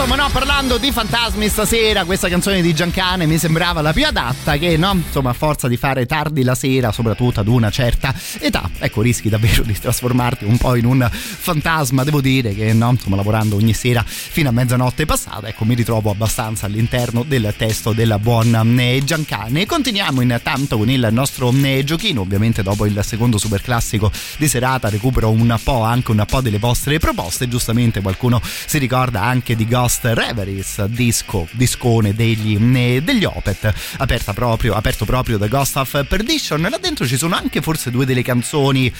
insomma no, parlando di fantasmi stasera, questa canzone di Giancane mi sembrava la più adatta che, no, insomma, a forza di fare tardi la sera, soprattutto ad una certa età, ecco, rischi davvero di trasformarti un po' in un fantasma. Devo dire che, no, insomma, lavorando ogni sera fino a mezzanotte passata, ecco, mi ritrovo abbastanza all'interno del testo della buona eh, Giancane. Continuiamo intanto con il nostro eh, giochino, ovviamente dopo il secondo super classico di serata recupero un po' anche un po' delle vostre proposte, giustamente qualcuno si ricorda anche di Ghost Reveries, disco, discone degli, degli Opet, aperta proprio, aperto proprio da Ghost of Perdition. Là dentro ci sono anche forse due delle canzoni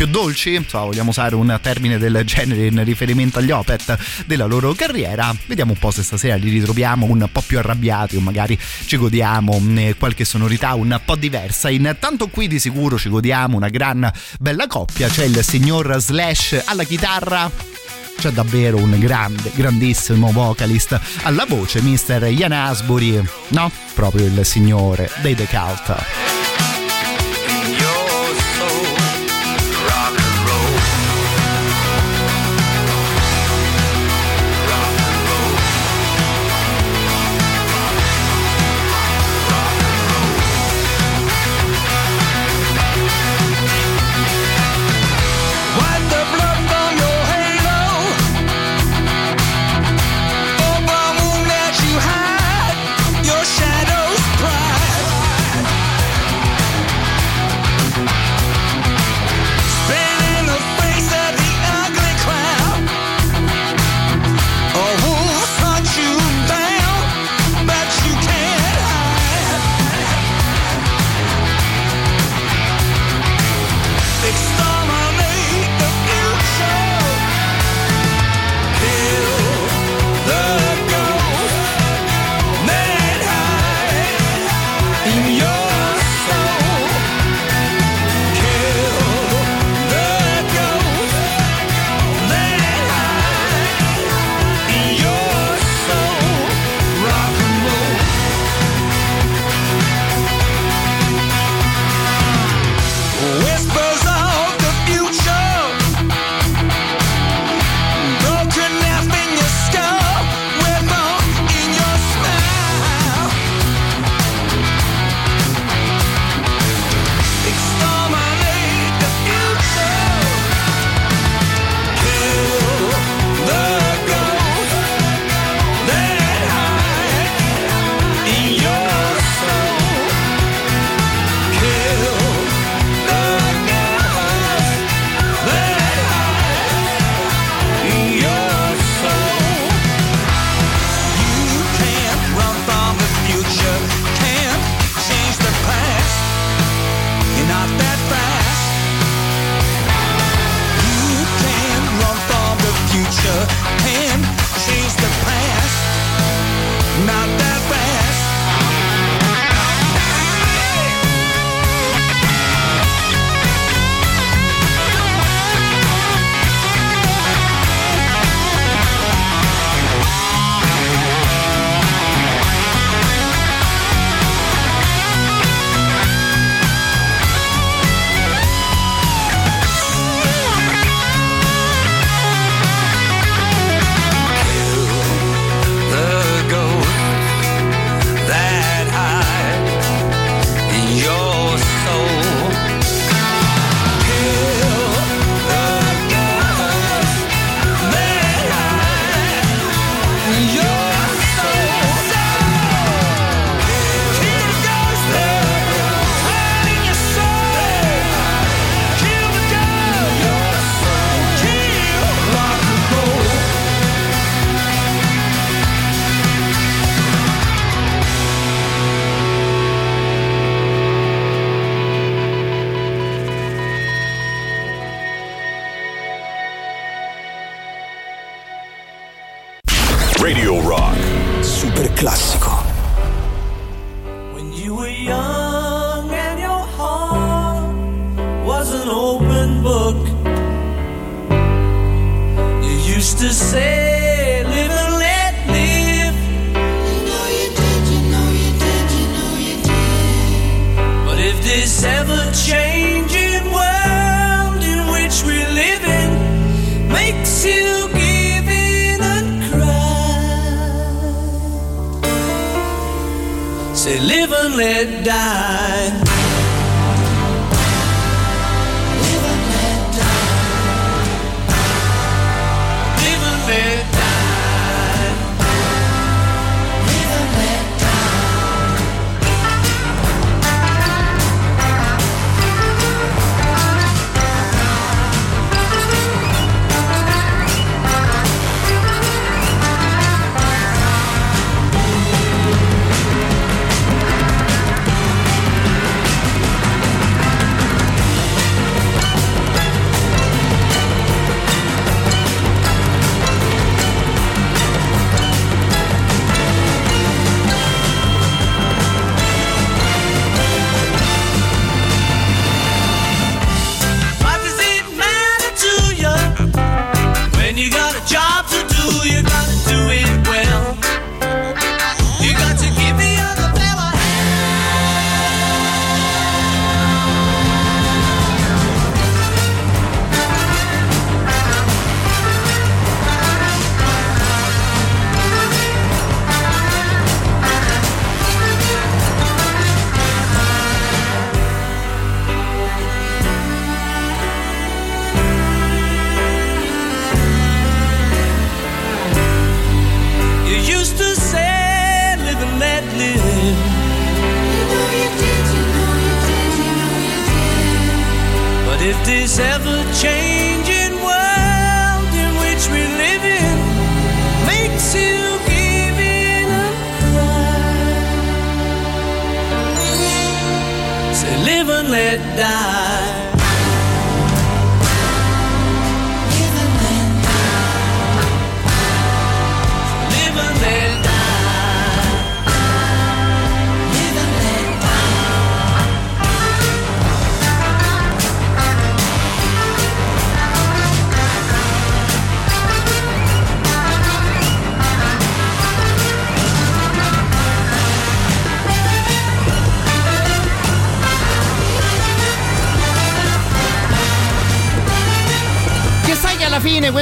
più dolci, insomma, vogliamo usare un termine del genere in riferimento agli Opet della loro carriera. Vediamo un po' se stasera li ritroviamo un po' più arrabbiati o magari ci godiamo eh, qualche sonorità un po' diversa. Intanto qui di sicuro ci godiamo una gran bella coppia, c'è il signor Slash alla chitarra c'è davvero un grande, grandissimo vocalist alla voce, Mr. Ian Asbury, no? Proprio il signore dei The Cult.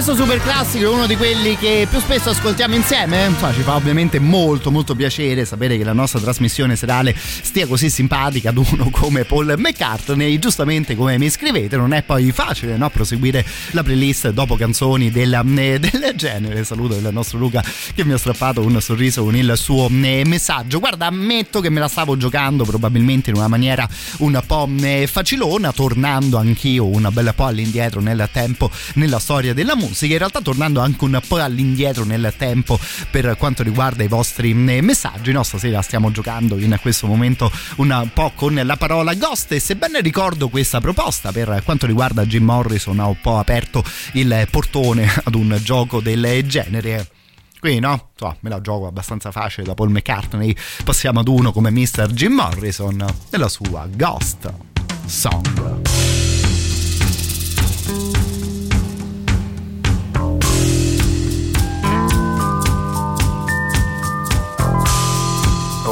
Questo super classico è uno di quelli che più spesso ascoltiamo insieme? Insomma, ci fa ovviamente molto molto piacere sapere che la nostra trasmissione serale stia così simpatica ad uno come Paul McCartney. Giustamente come mi scrivete non è poi facile no? proseguire la playlist dopo canzoni del, eh, del genere. Saluto il nostro Luca che mi ha strappato un sorriso con il suo eh, messaggio. Guarda, ammetto che me la stavo giocando probabilmente in una maniera un po' eh, facilona, tornando anch'io un bel po' all'indietro nel tempo nella storia della musica. In realtà tornando anche un po' all'indietro nel tempo per quanto riguarda i vostri eh, messaggi. No, stasera stiamo giocando in questo momento un po' con la parola ghost e sebbene ricordo questa proposta per quanto riguarda Jim Morrison ha un po' aperto il portone ad un gioco del genere. Quindi no, so, me la gioco abbastanza facile da Paul McCartney. Passiamo ad uno come Mr. Jim Morrison e la sua Ghost Song.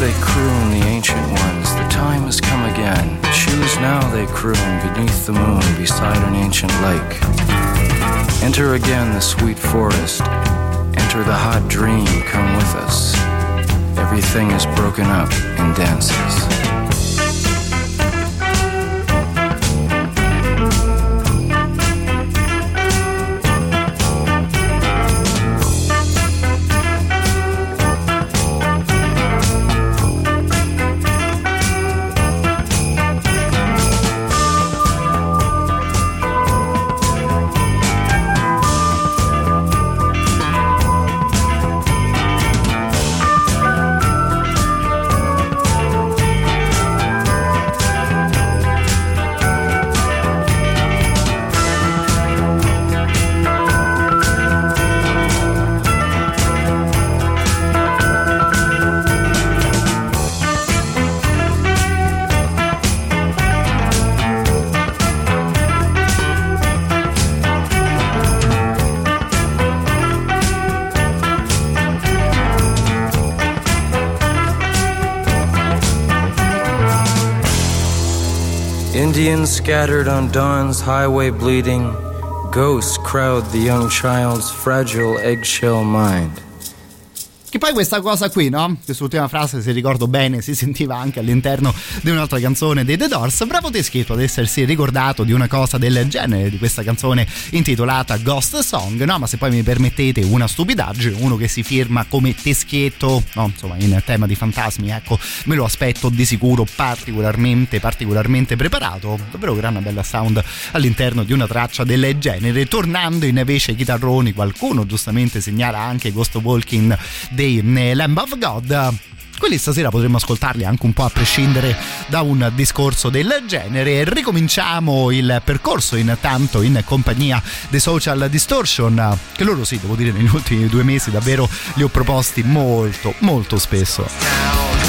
They croon, the ancient ones. The time has come again. Choose now, they croon, beneath the moon, beside an ancient lake. Enter again the sweet forest. Enter the hot dream, come with us. Everything is broken up and dances. Indians scattered on dawn's highway bleeding, ghosts crowd the young child's fragile eggshell mind. Che poi questa cosa qui, no? Quest'ultima frase, se ricordo bene, si sentiva anche all'interno di un'altra canzone dei The Doors. Bravo Teschetto ad essersi ricordato di una cosa del genere, di questa canzone intitolata Ghost Song, no? Ma se poi mi permettete una stupidaggine, uno che si firma come Teschietto, no? Insomma, in tema di fantasmi, ecco, me lo aspetto di sicuro particolarmente, particolarmente preparato. Davvero grande bella sound all'interno di una traccia del genere. Tornando invece ai chitarroni, qualcuno giustamente segnala anche Ghost Walking dei eh, Lamb of God. Quelli stasera potremmo ascoltarli anche un po' a prescindere da un discorso del genere. Ricominciamo il percorso intanto in compagnia dei Social Distortion, che loro sì, devo dire, negli ultimi due mesi davvero li ho proposti molto, molto spesso.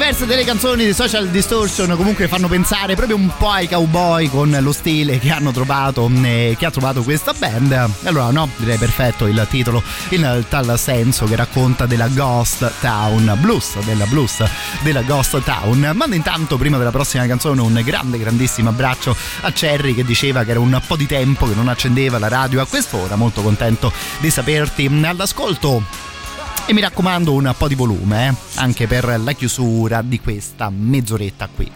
diverse delle canzoni di Social Distortion comunque fanno pensare proprio un po' ai cowboy con lo stile che hanno trovato, eh, che ha trovato questa band. Allora no, direi perfetto il titolo in tal senso che racconta della Ghost Town Blues, della blues della Ghost Town. Mando intanto prima della prossima canzone un grande grandissimo abbraccio a Cherry che diceva che era un po' di tempo che non accendeva la radio a quest'ora, molto contento di saperti all'ascolto. E mi raccomando un po' di volume, eh? anche per la chiusura di questa mezz'oretta qui.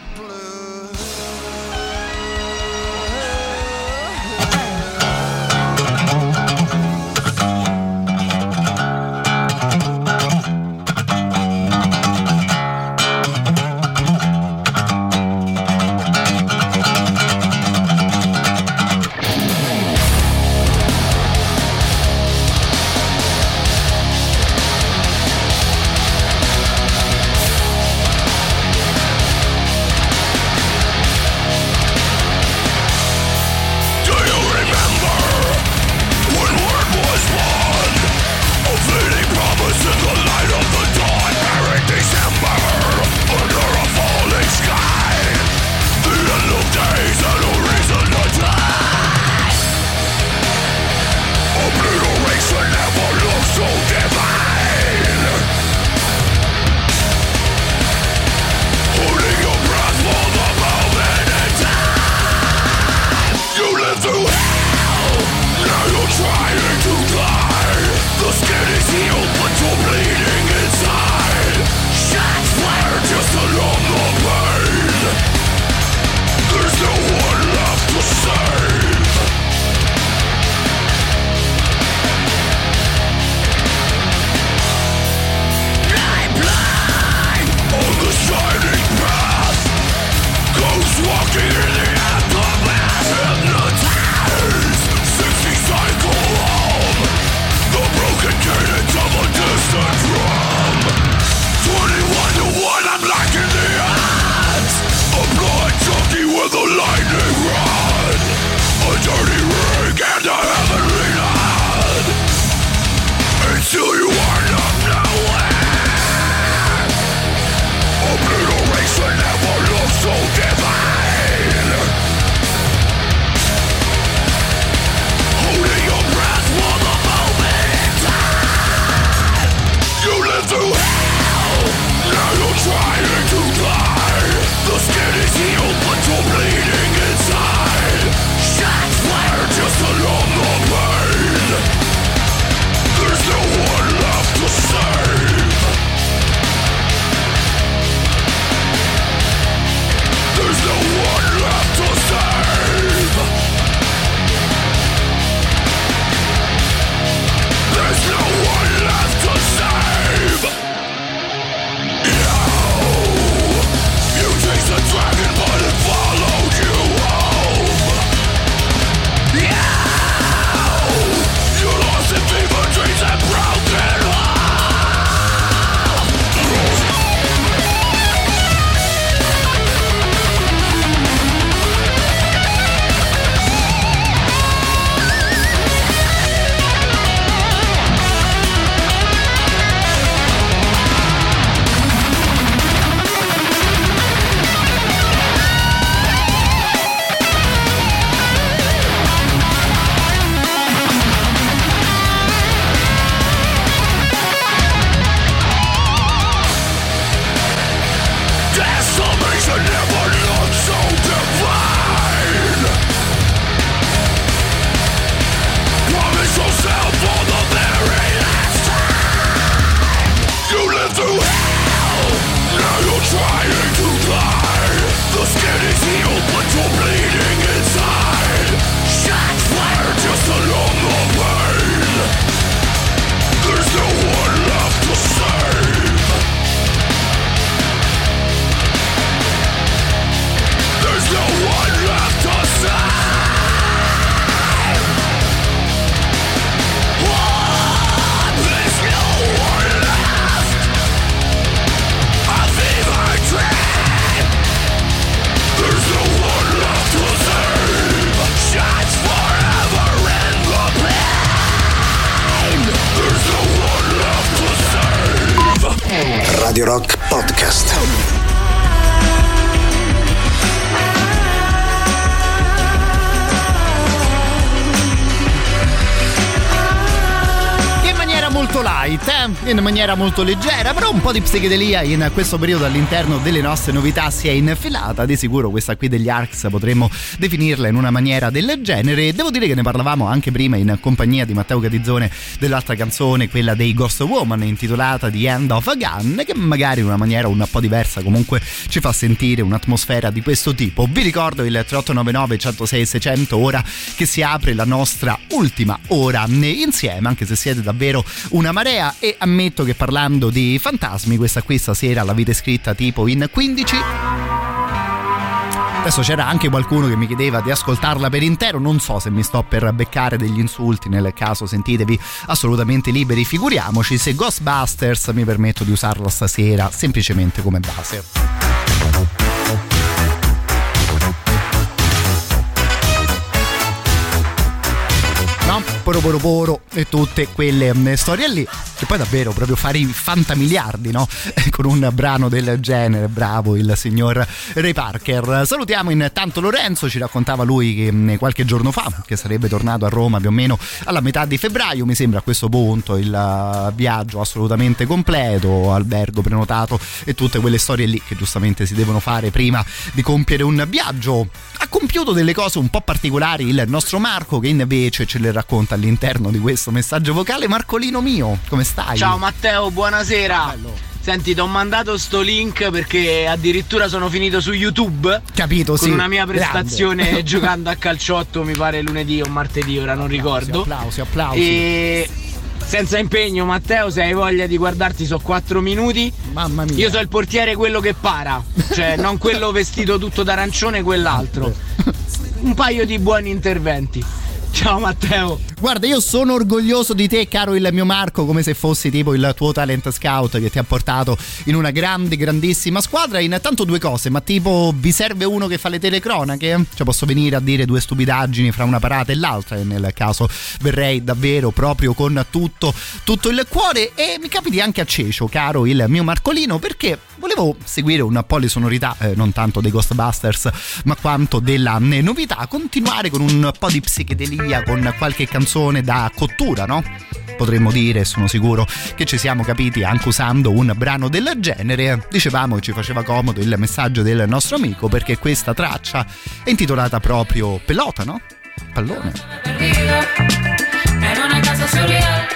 In maniera molto leggera, però un po' di psichedelia in questo periodo all'interno delle nostre novità si è infilata. Di sicuro questa qui degli Arcs potremmo definirla in una maniera del genere. Devo dire che ne parlavamo anche prima in compagnia di Matteo Catizzone dell'altra canzone, quella dei Ghost Woman, intitolata The End of a Gun, che magari in una maniera un po' diversa comunque ci fa sentire un'atmosfera di questo tipo. Vi ricordo il 3899 106 600 ora che si apre la nostra ultima ora insieme, anche se siete davvero una marea e ammetto che parlando di fantasmi questa qui stasera l'avete scritta tipo in 15 Adesso c'era anche qualcuno che mi chiedeva di ascoltarla per intero, non so se mi sto per beccare degli insulti, nel caso sentitevi assolutamente liberi, figuriamoci se Ghostbusters mi permetto di usarla stasera semplicemente come base. Poro poro poro e tutte quelle mm, storie lì che poi davvero proprio fare i fantamiliardi no? con un brano del genere bravo il signor Ray Parker salutiamo intanto Lorenzo ci raccontava lui che mm, qualche giorno fa che sarebbe tornato a Roma più o meno alla metà di febbraio mi sembra a questo punto il uh, viaggio assolutamente completo albergo prenotato e tutte quelle storie lì che giustamente si devono fare prima di compiere un viaggio ha compiuto delle cose un po' particolari il nostro Marco che invece ce le racconta all'interno di questo messaggio vocale Marcolino mio come stai? Ciao Matteo, buonasera. Senti, ti ho mandato sto link perché addirittura sono finito su YouTube. Capito, con sì. una mia Grande. prestazione giocando a calciotto, mi pare lunedì o martedì, ora non ricordo. applausi applausi E senza impegno, Matteo, se hai voglia di guardarti, so 4 minuti. Mamma mia. Io so il portiere quello che para, cioè non quello vestito tutto d'arancione, quell'altro. Un paio di buoni interventi. Ciao Matteo. Guarda, io sono orgoglioso di te, caro il mio Marco, come se fossi tipo il tuo talent scout che ti ha portato in una grande, grandissima squadra. Intanto due cose, ma tipo vi serve uno che fa le telecronache? Cioè posso venire a dire due stupidaggini fra una parata e l'altra e nel caso verrei davvero proprio con tutto, tutto il cuore e mi capiti anche a Cecio, caro il mio Marcolino, perché volevo seguire un po' le sonorità, eh, non tanto dei Ghostbusters, ma quanto della eh, novità, continuare con un po' di psichedelia, con qualche canzone da cottura, no? Potremmo dire, sono sicuro che ci siamo capiti anche usando un brano del genere. Dicevamo che ci faceva comodo il messaggio del nostro amico perché questa traccia è intitolata proprio Pelota, no? Pallone. perdido en una casa surreal.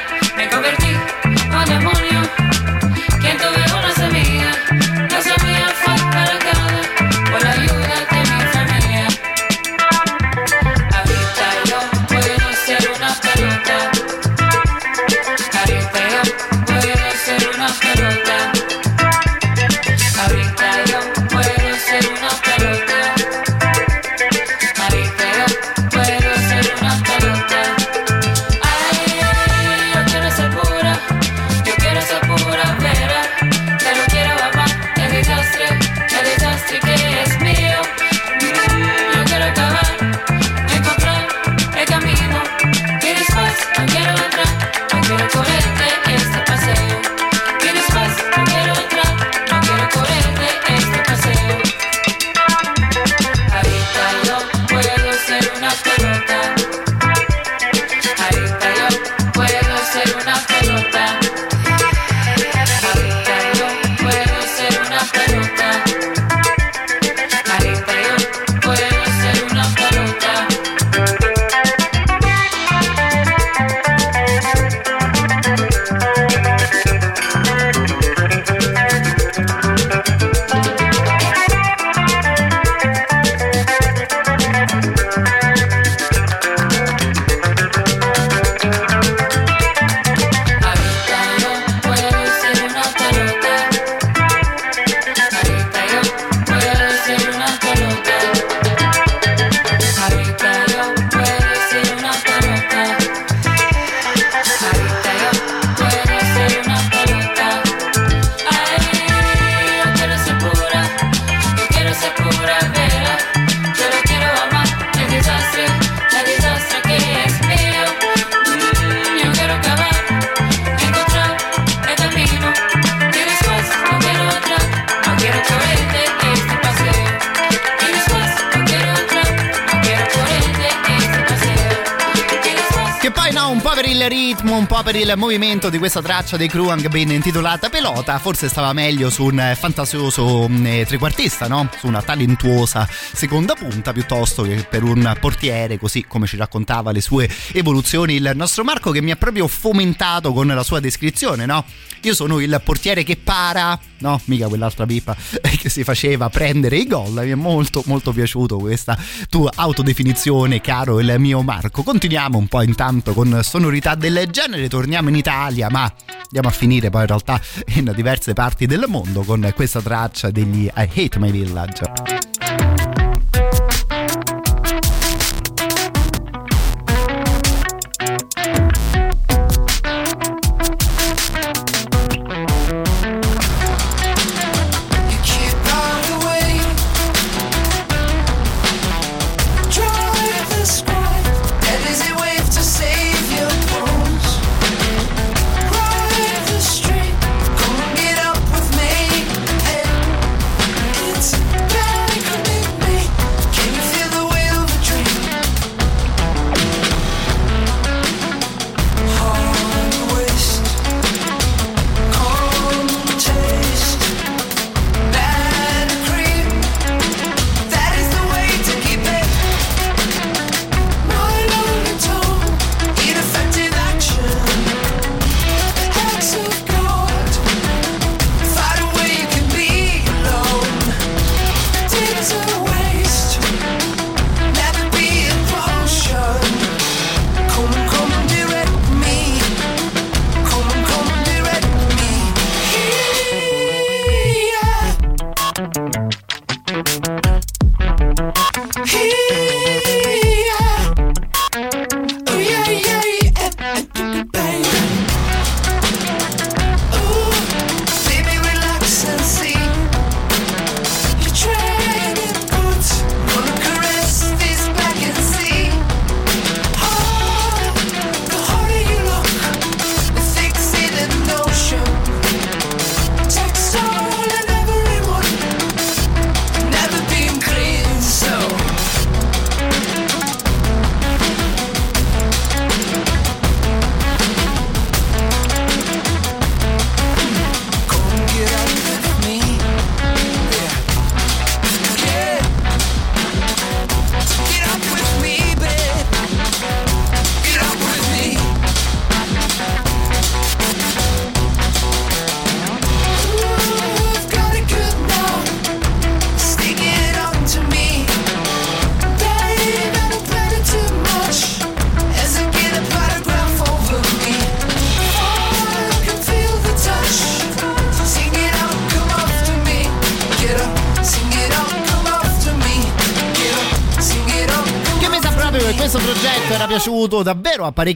Movimento di questa traccia dei Kruang ben intitolata Pelota, forse stava meglio su un fantasioso mm, eh, trequartista, no? Su una talentuosa seconda punta piuttosto che per un portiere, così come ci raccontava le sue evoluzioni il nostro Marco che mi ha proprio fomentato con la sua descrizione, no? Io sono il portiere che para, no? Mica quell'altra pipa che si faceva prendere i gol. Mi è molto molto piaciuto questa tua autodefinizione, caro il mio Marco. Continuiamo un po' intanto con sonorità del genere, torniamo in Italia, ma andiamo a finire poi in realtà in diverse parti del mondo con questa traccia degli I Hate My Village.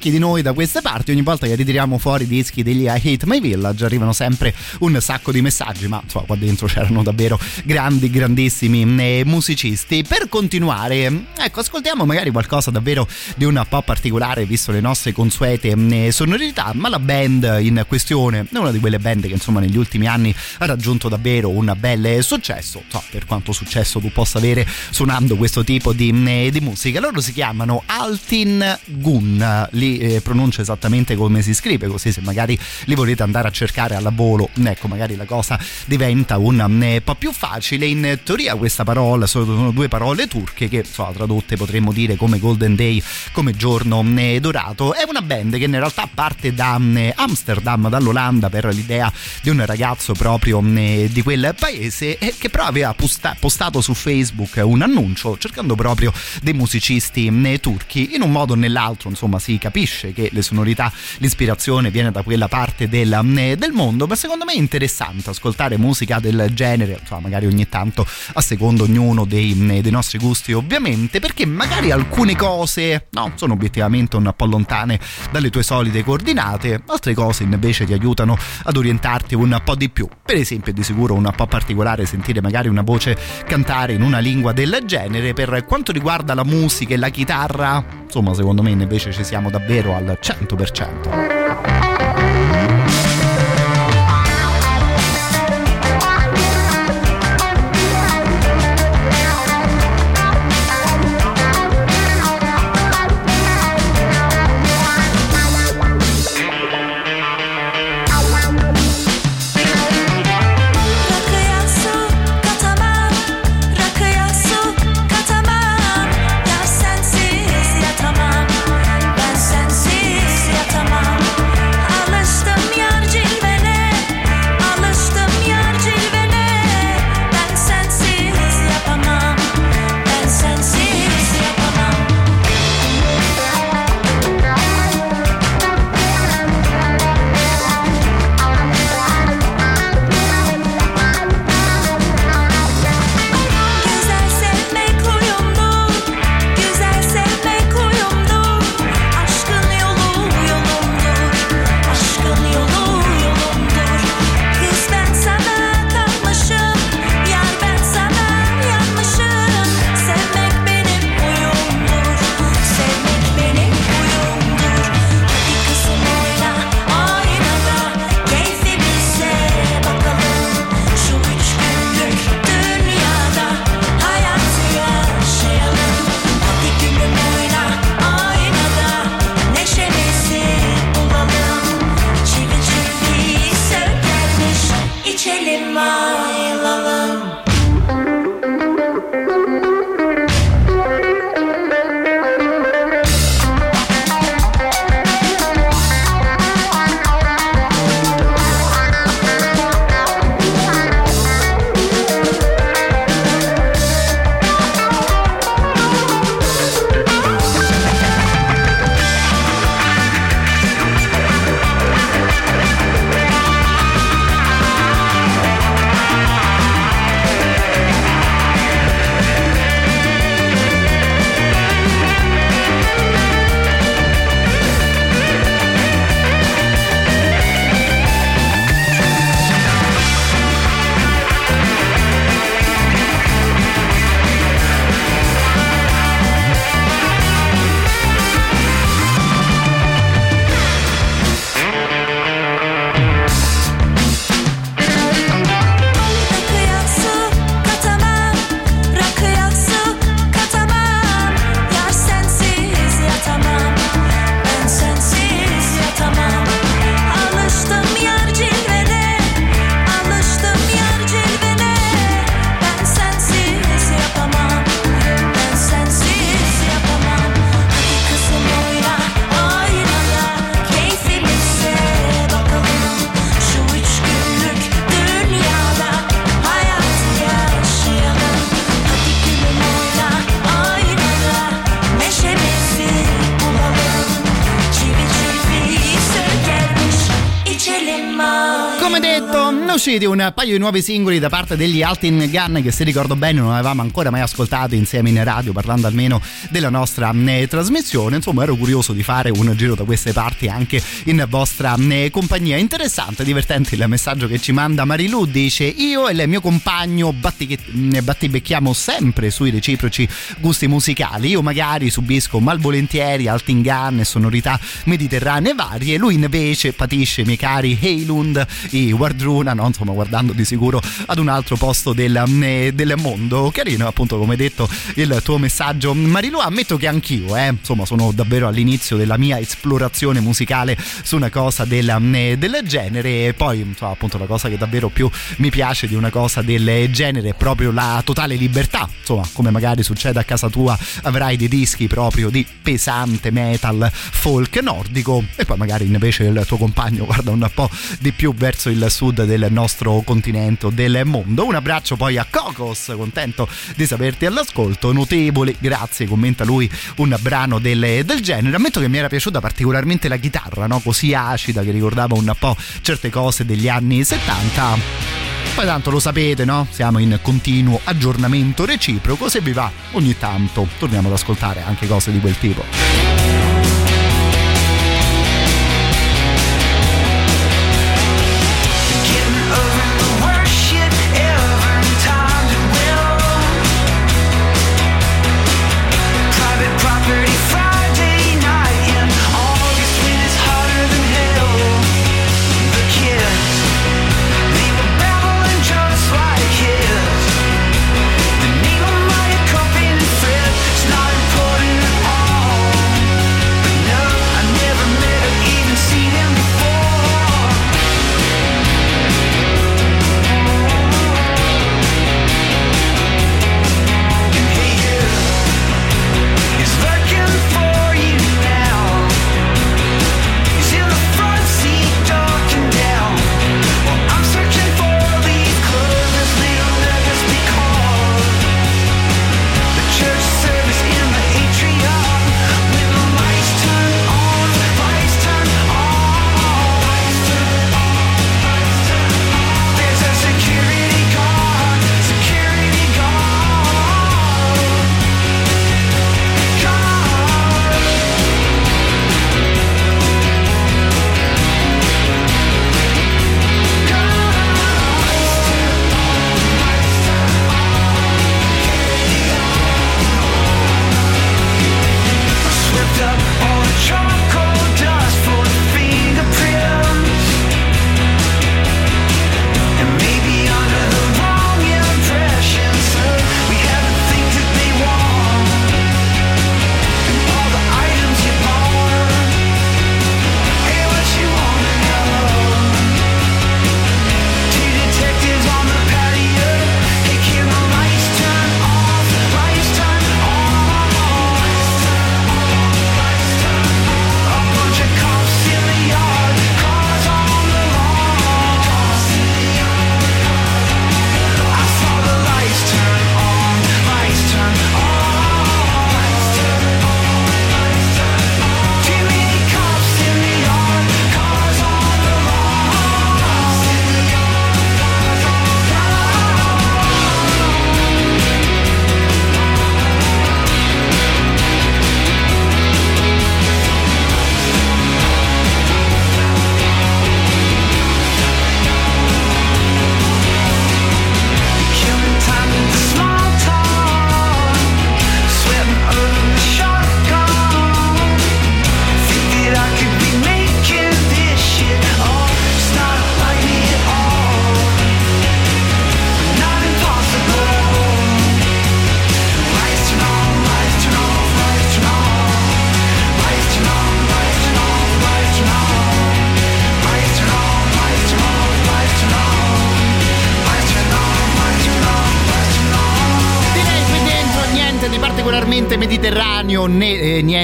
Parecchi di noi da queste parti. Ogni volta che ritiriamo fuori i dischi degli I Hate My Village arrivano sempre un sacco di messaggi, ma insomma qua dentro c'erano davvero grandi, grandissimi eh, musicisti. Per continuare, ecco, ascoltiamo magari qualcosa davvero di un po' particolare visto le nostre consuete eh, sonorità, ma la band in questione è una di quelle band che insomma negli ultimi anni ha raggiunto davvero un bel successo, so, per quanto successo tu possa avere suonando questo tipo di, eh, di musica. Loro si chiamano Altin Gun, li eh, pronuncio esattamente come si scrive, così se magari li volete andare a cercare alla volo, ecco, magari la cosa diventa un eh, po' più facile. In teoria questa parola sono due parole turche che so, tradotte potremmo dire come Golden Day, come giorno eh, dorato. È una band che in realtà parte da eh, Amsterdam, dall'Olanda, per l'idea di un ragazzo proprio di quel paese che però aveva posta- postato su Facebook un annuncio cercando proprio dei musicisti turchi. In un modo o nell'altro, insomma, si capisce che le sonorità, l'ispirazione viene da quella parte del, eh, del mondo, ma secondo me è interessante ascoltare musica del genere, insomma, magari ogni tanto a secondo ognuno dei, eh, dei nostri gusti, ovviamente, perché magari alcune cose no, sono obiettivamente un po' lontane dalle tue solite coordinate, altre cose invece ti aiutano ad orientarti un po' di più. Per esempio, è di sicuro un po' particolare sentire magari una voce cantare in una lingua del genere. Per quanto riguarda la musica e la chitarra, insomma, secondo me invece ci siamo davvero al 100%. Usciti un paio di nuovi singoli da parte degli Altin Gun che se ricordo bene non avevamo ancora mai ascoltato insieme in radio parlando almeno della nostra eh, trasmissione. Insomma ero curioso di fare un giro da queste parti anche in vostra eh, compagnia. Interessante, divertente il messaggio che ci manda Marilu. Dice io e il mio compagno batti, battibecchiamo sempre sui reciproci gusti musicali. Io magari subisco malvolentieri Altin Gun e sonorità mediterranee varie. Lui invece patisce i miei cari Heylund i Wardruna no? Insomma guardando di sicuro ad un altro posto del, eh, del mondo. Carino appunto come detto il tuo messaggio. Marilu ammetto che anch'io eh, insomma sono davvero all'inizio della mia esplorazione musicale su una cosa del, eh, del genere. E poi insomma, appunto la cosa che davvero più mi piace di una cosa del genere è proprio la totale libertà. Insomma come magari succede a casa tua avrai dei dischi proprio di pesante metal folk nordico e poi magari invece il tuo compagno guarda un po' di più verso il sud del nostro continente o del mondo un abbraccio poi a Cocos contento di saperti all'ascolto notevole grazie commenta lui un brano del, del genere ammetto che mi era piaciuta particolarmente la chitarra no? così acida che ricordava un po' certe cose degli anni 70 poi tanto lo sapete, no? Siamo in continuo aggiornamento reciproco, se vi va ogni tanto torniamo ad ascoltare anche cose di quel tipo.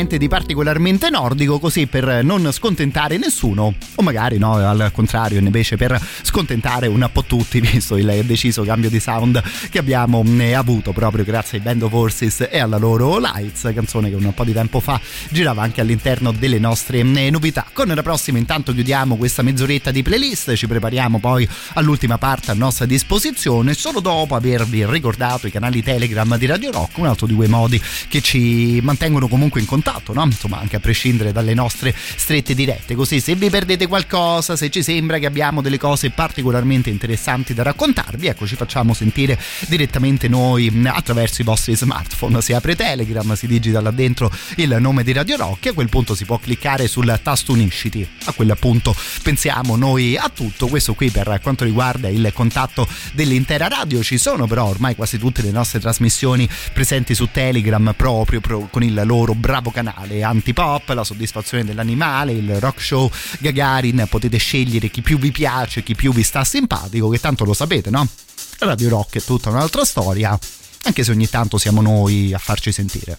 Niente di particolarmente nordico, così per non scontentare nessuno, o magari no, al contrario, invece per scontentare un po' tutti, visto il deciso cambio di sound che abbiamo eh, avuto proprio grazie ai Band of Horses e alla loro Lights, canzone che un po' di tempo fa girava anche all'interno delle nostre eh, novità. Con la prossima intanto chiudiamo questa mezz'oretta di playlist, ci prepariamo poi all'ultima parte a nostra disposizione, solo dopo avervi ricordato i canali Telegram di Radio Rock, un altro di quei modi che ci mantengono comunque in contatto, no? Insomma, anche a prescindere dalle nostre strette dirette. Così se vi perdete qualcosa, se ci sembra che abbiamo delle cose particolarmente interessanti da raccontarvi, ecco, ci facciamo sentire direttamente noi mh, attraverso i vostri smartphone. Si apre Telegram, si digita là dentro il nome di Radio Rock e a quel punto si può cliccare sul tasto unisciti. A quel punto pensiamo noi a tutto. Questo qui per quanto riguarda il contatto dell'intera radio. Ci sono però ormai quasi tutte le nostre trasmissioni presenti su Telegram proprio pro- con il loro bravo canale Antipop, la soddisfazione dell'animale, il rock show Gagarin. Potete scegliere chi più vi piace, chi più vi sta simpatico, che tanto lo sapete, no? Radio Rock è tutta un'altra storia, anche se ogni tanto siamo noi a farci sentire.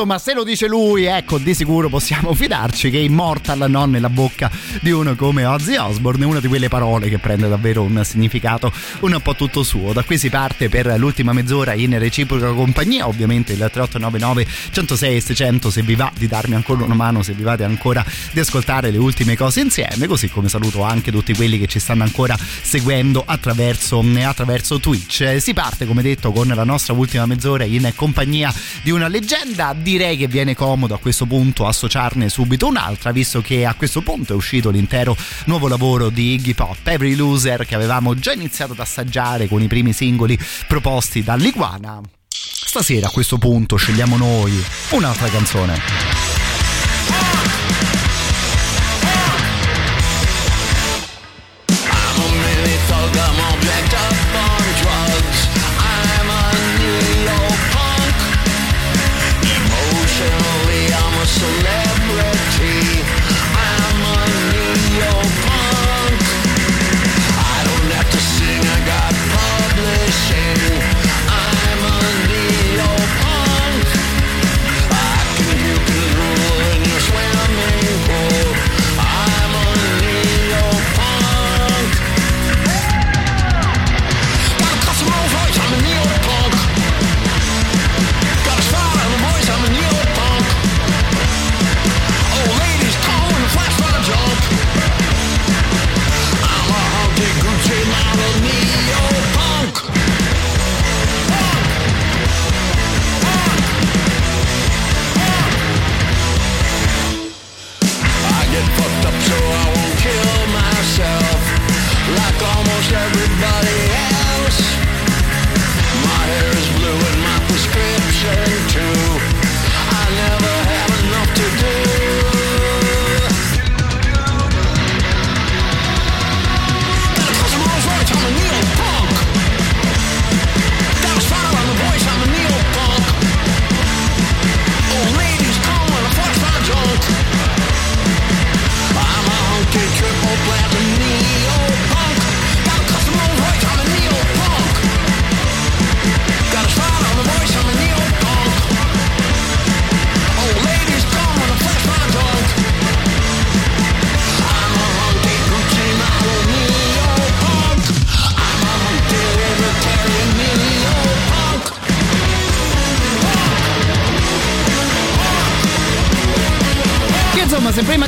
Insomma, se lo dice lui, ecco, di sicuro possiamo fidarci che Immortal non nella bocca di uno come Ozzy Osbourne una di quelle parole che prende davvero un significato un po' tutto suo. Da qui si parte per l'ultima mezz'ora in reciproca compagnia, ovviamente il 3899 106 e 600 se vi va di darmi ancora una mano, se vi va di ancora di ascoltare le ultime cose insieme, così come saluto anche tutti quelli che ci stanno ancora seguendo attraverso, attraverso Twitch. Si parte, come detto, con la nostra ultima mezz'ora in compagnia di una leggenda. Direi che viene comodo a questo punto associarne subito un'altra, visto che a questo punto è uscito l'intero nuovo lavoro di Iggy Pop, Every Loser, che avevamo già iniziato ad assaggiare con i primi singoli proposti dall'Iguana. Stasera a questo punto scegliamo noi un'altra canzone.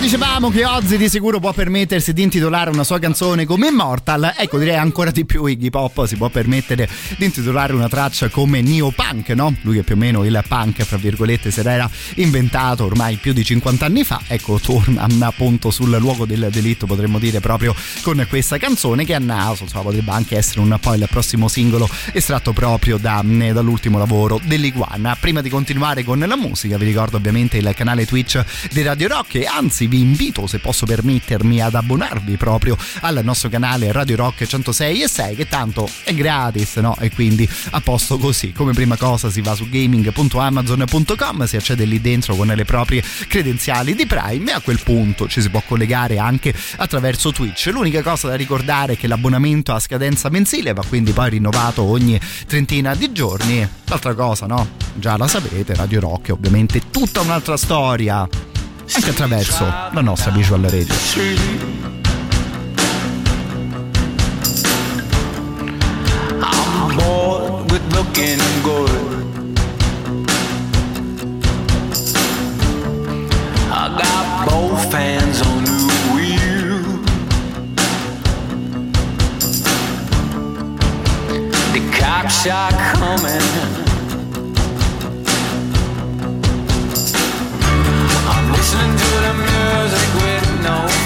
Dicevamo che Ozzy di sicuro può permettersi di intitolare una sua canzone come Immortal, ecco direi ancora di più Iggy Pop si può permettere di intitolare una traccia come Neopunk, no? Lui che più o meno il punk, fra virgolette, se l'era inventato ormai più di 50 anni fa, ecco torna appunto sul luogo del delitto, potremmo dire proprio con questa canzone che a naso, insomma, potrebbe anche essere un po' il prossimo singolo estratto proprio da- dall'ultimo lavoro dell'Iguana. Prima di continuare con la musica, vi ricordo ovviamente il canale Twitch di Radio Rock e anzi vi invito, se posso permettermi, ad abbonarvi proprio al nostro canale Radio Rock 106 e 6 che tanto è gratis, no? E quindi a posto così. Come prima cosa si va su gaming.amazon.com, si accede lì dentro con le proprie credenziali di Prime e a quel punto ci si può collegare anche attraverso Twitch. L'unica cosa da ricordare è che l'abbonamento a scadenza mensile va quindi poi rinnovato ogni trentina di giorni. L'altra cosa, no? Già la sapete, Radio Rock è ovviamente tutta un'altra storia anche attraverso la nostra visual radio. I'm bored with looking good. I got both hands on the wheel. The cops are coming. With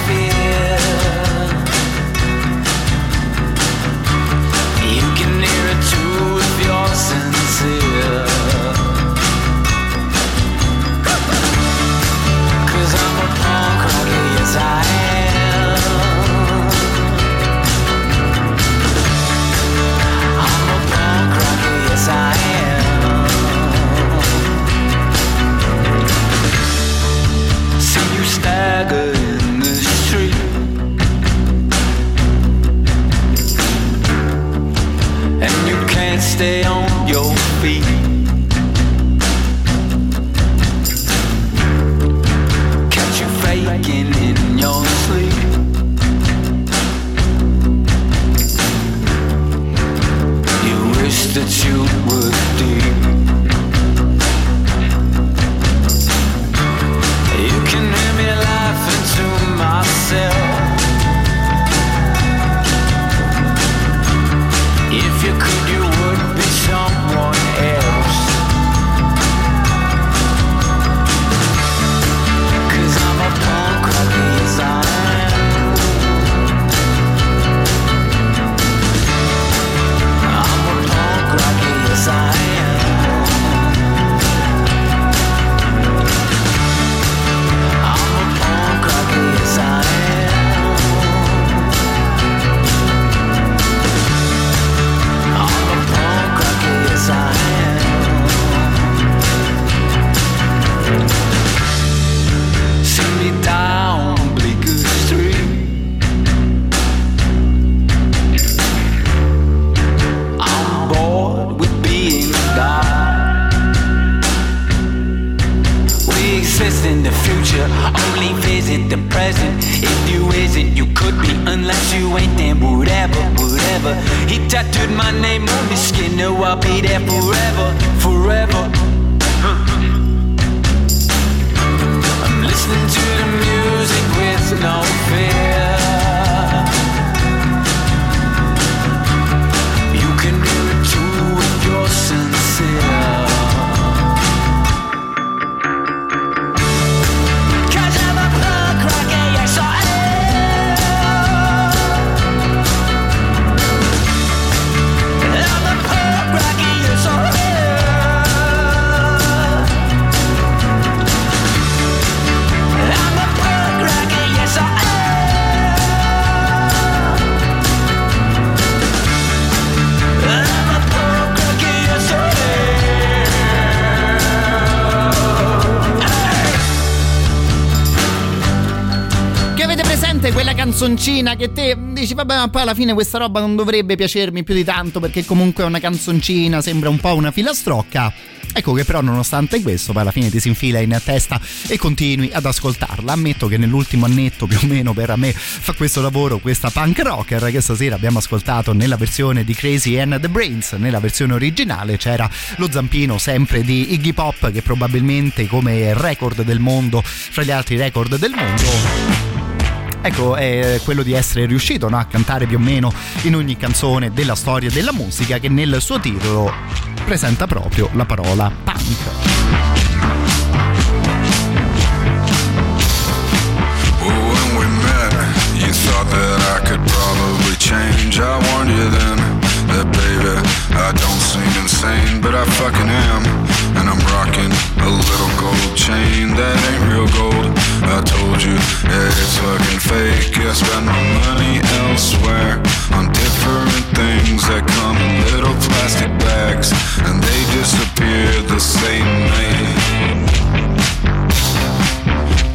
presente quella canzoncina che te dici vabbè ma poi alla fine questa roba non dovrebbe piacermi più di tanto perché comunque è una canzoncina, sembra un po' una filastrocca. Ecco che però nonostante questo poi alla fine ti si infila in testa e continui ad ascoltarla. Ammetto che nell'ultimo annetto più o meno per me fa questo lavoro questa punk rocker che stasera abbiamo ascoltato nella versione di Crazy and the Brains. Nella versione originale c'era lo zampino sempre di Iggy Pop che probabilmente come record del mondo fra gli altri record del mondo ecco, è quello di essere riuscito no, a cantare più o meno in ogni canzone della storia della musica che nel suo titolo presenta proprio la parola punk. Change. I warned you then that, baby, I don't seem insane, but I fucking am. And I'm rocking a little gold chain that ain't real gold. I told you it's fucking fake. I spend my money elsewhere on different things that come in little plastic bags, and they disappear the same night.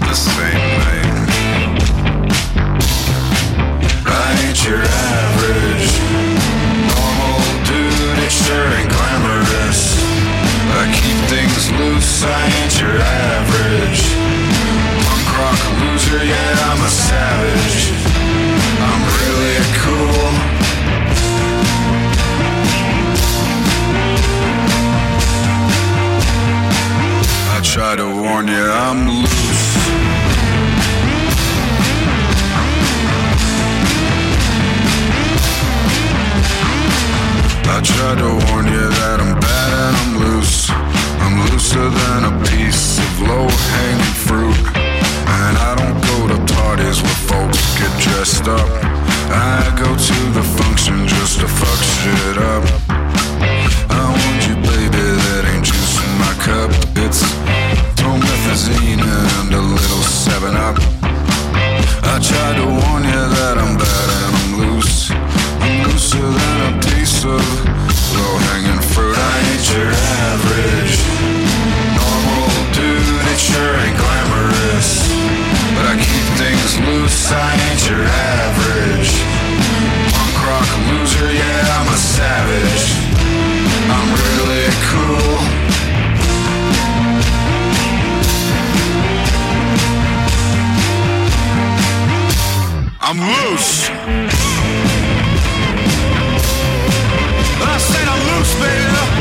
The same night. I ain't your average normal dude. It sure glamorous. I keep things loose. I ain't your average punk rock loser. Yeah, I'm a savage. I'm really cool. I try to warn you, I'm loose. I try to warn you that I'm bad and I'm loose. Looser than a piece of low hanging fruit. And I don't go to parties where folks get dressed up. I go to the function just to fuck shit up. I want you, baby, that ain't juice in my cup. It's promethazine and a little 7 up. I try to warn you that I'm bad and I'm loose. I'm looser than a piece of low hanging fruit. I ain't your average sure ain't glamorous, but I keep things loose. I ain't your average punk rock loser. Yeah, I'm a savage. I'm really cool. I'm loose. I said I'm loose, baby.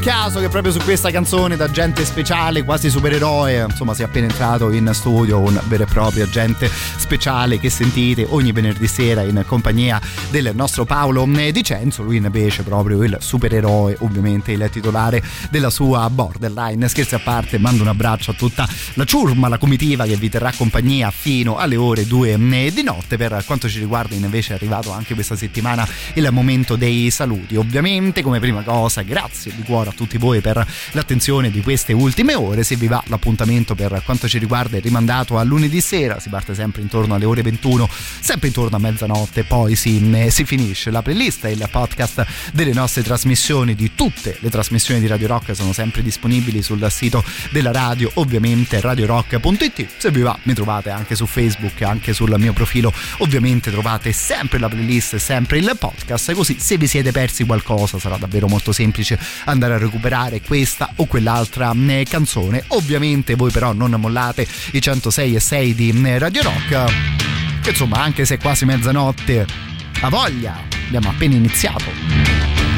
Caso che proprio su questa canzone d'agente speciale, quasi supereroe, insomma, sia appena entrato in studio un vero e proprio agente speciale che sentite ogni venerdì sera in compagnia del nostro Paolo Dicenzo. Lui invece proprio il supereroe, ovviamente il titolare della sua borderline. Scherzi a parte, mando un abbraccio a tutta la ciurma, la comitiva che vi terrà compagnia fino alle ore 2 di notte. Per quanto ci riguarda, invece, è arrivato anche questa settimana il momento dei saluti. Ovviamente, come prima cosa, grazie di cuore a tutti voi per l'attenzione di queste ultime ore. Se vi va l'appuntamento per quanto ci riguarda è rimandato a lunedì sera, si parte sempre intorno alle ore 21, sempre intorno a mezzanotte, poi si, si finisce la playlist e il podcast delle nostre trasmissioni, di tutte le trasmissioni di Radio Rock sono sempre disponibili sul sito della radio, ovviamente radiorock.it. Se vi va mi trovate anche su Facebook, anche sul mio profilo, ovviamente trovate sempre la playlist, sempre il podcast, così se vi siete persi qualcosa sarà davvero molto semplice andare a recuperare questa o quell'altra eh, canzone. Ovviamente voi però non mollate i 106 e 6 di eh, Radio Rock, insomma anche se è quasi mezzanotte, a voglia, abbiamo appena iniziato.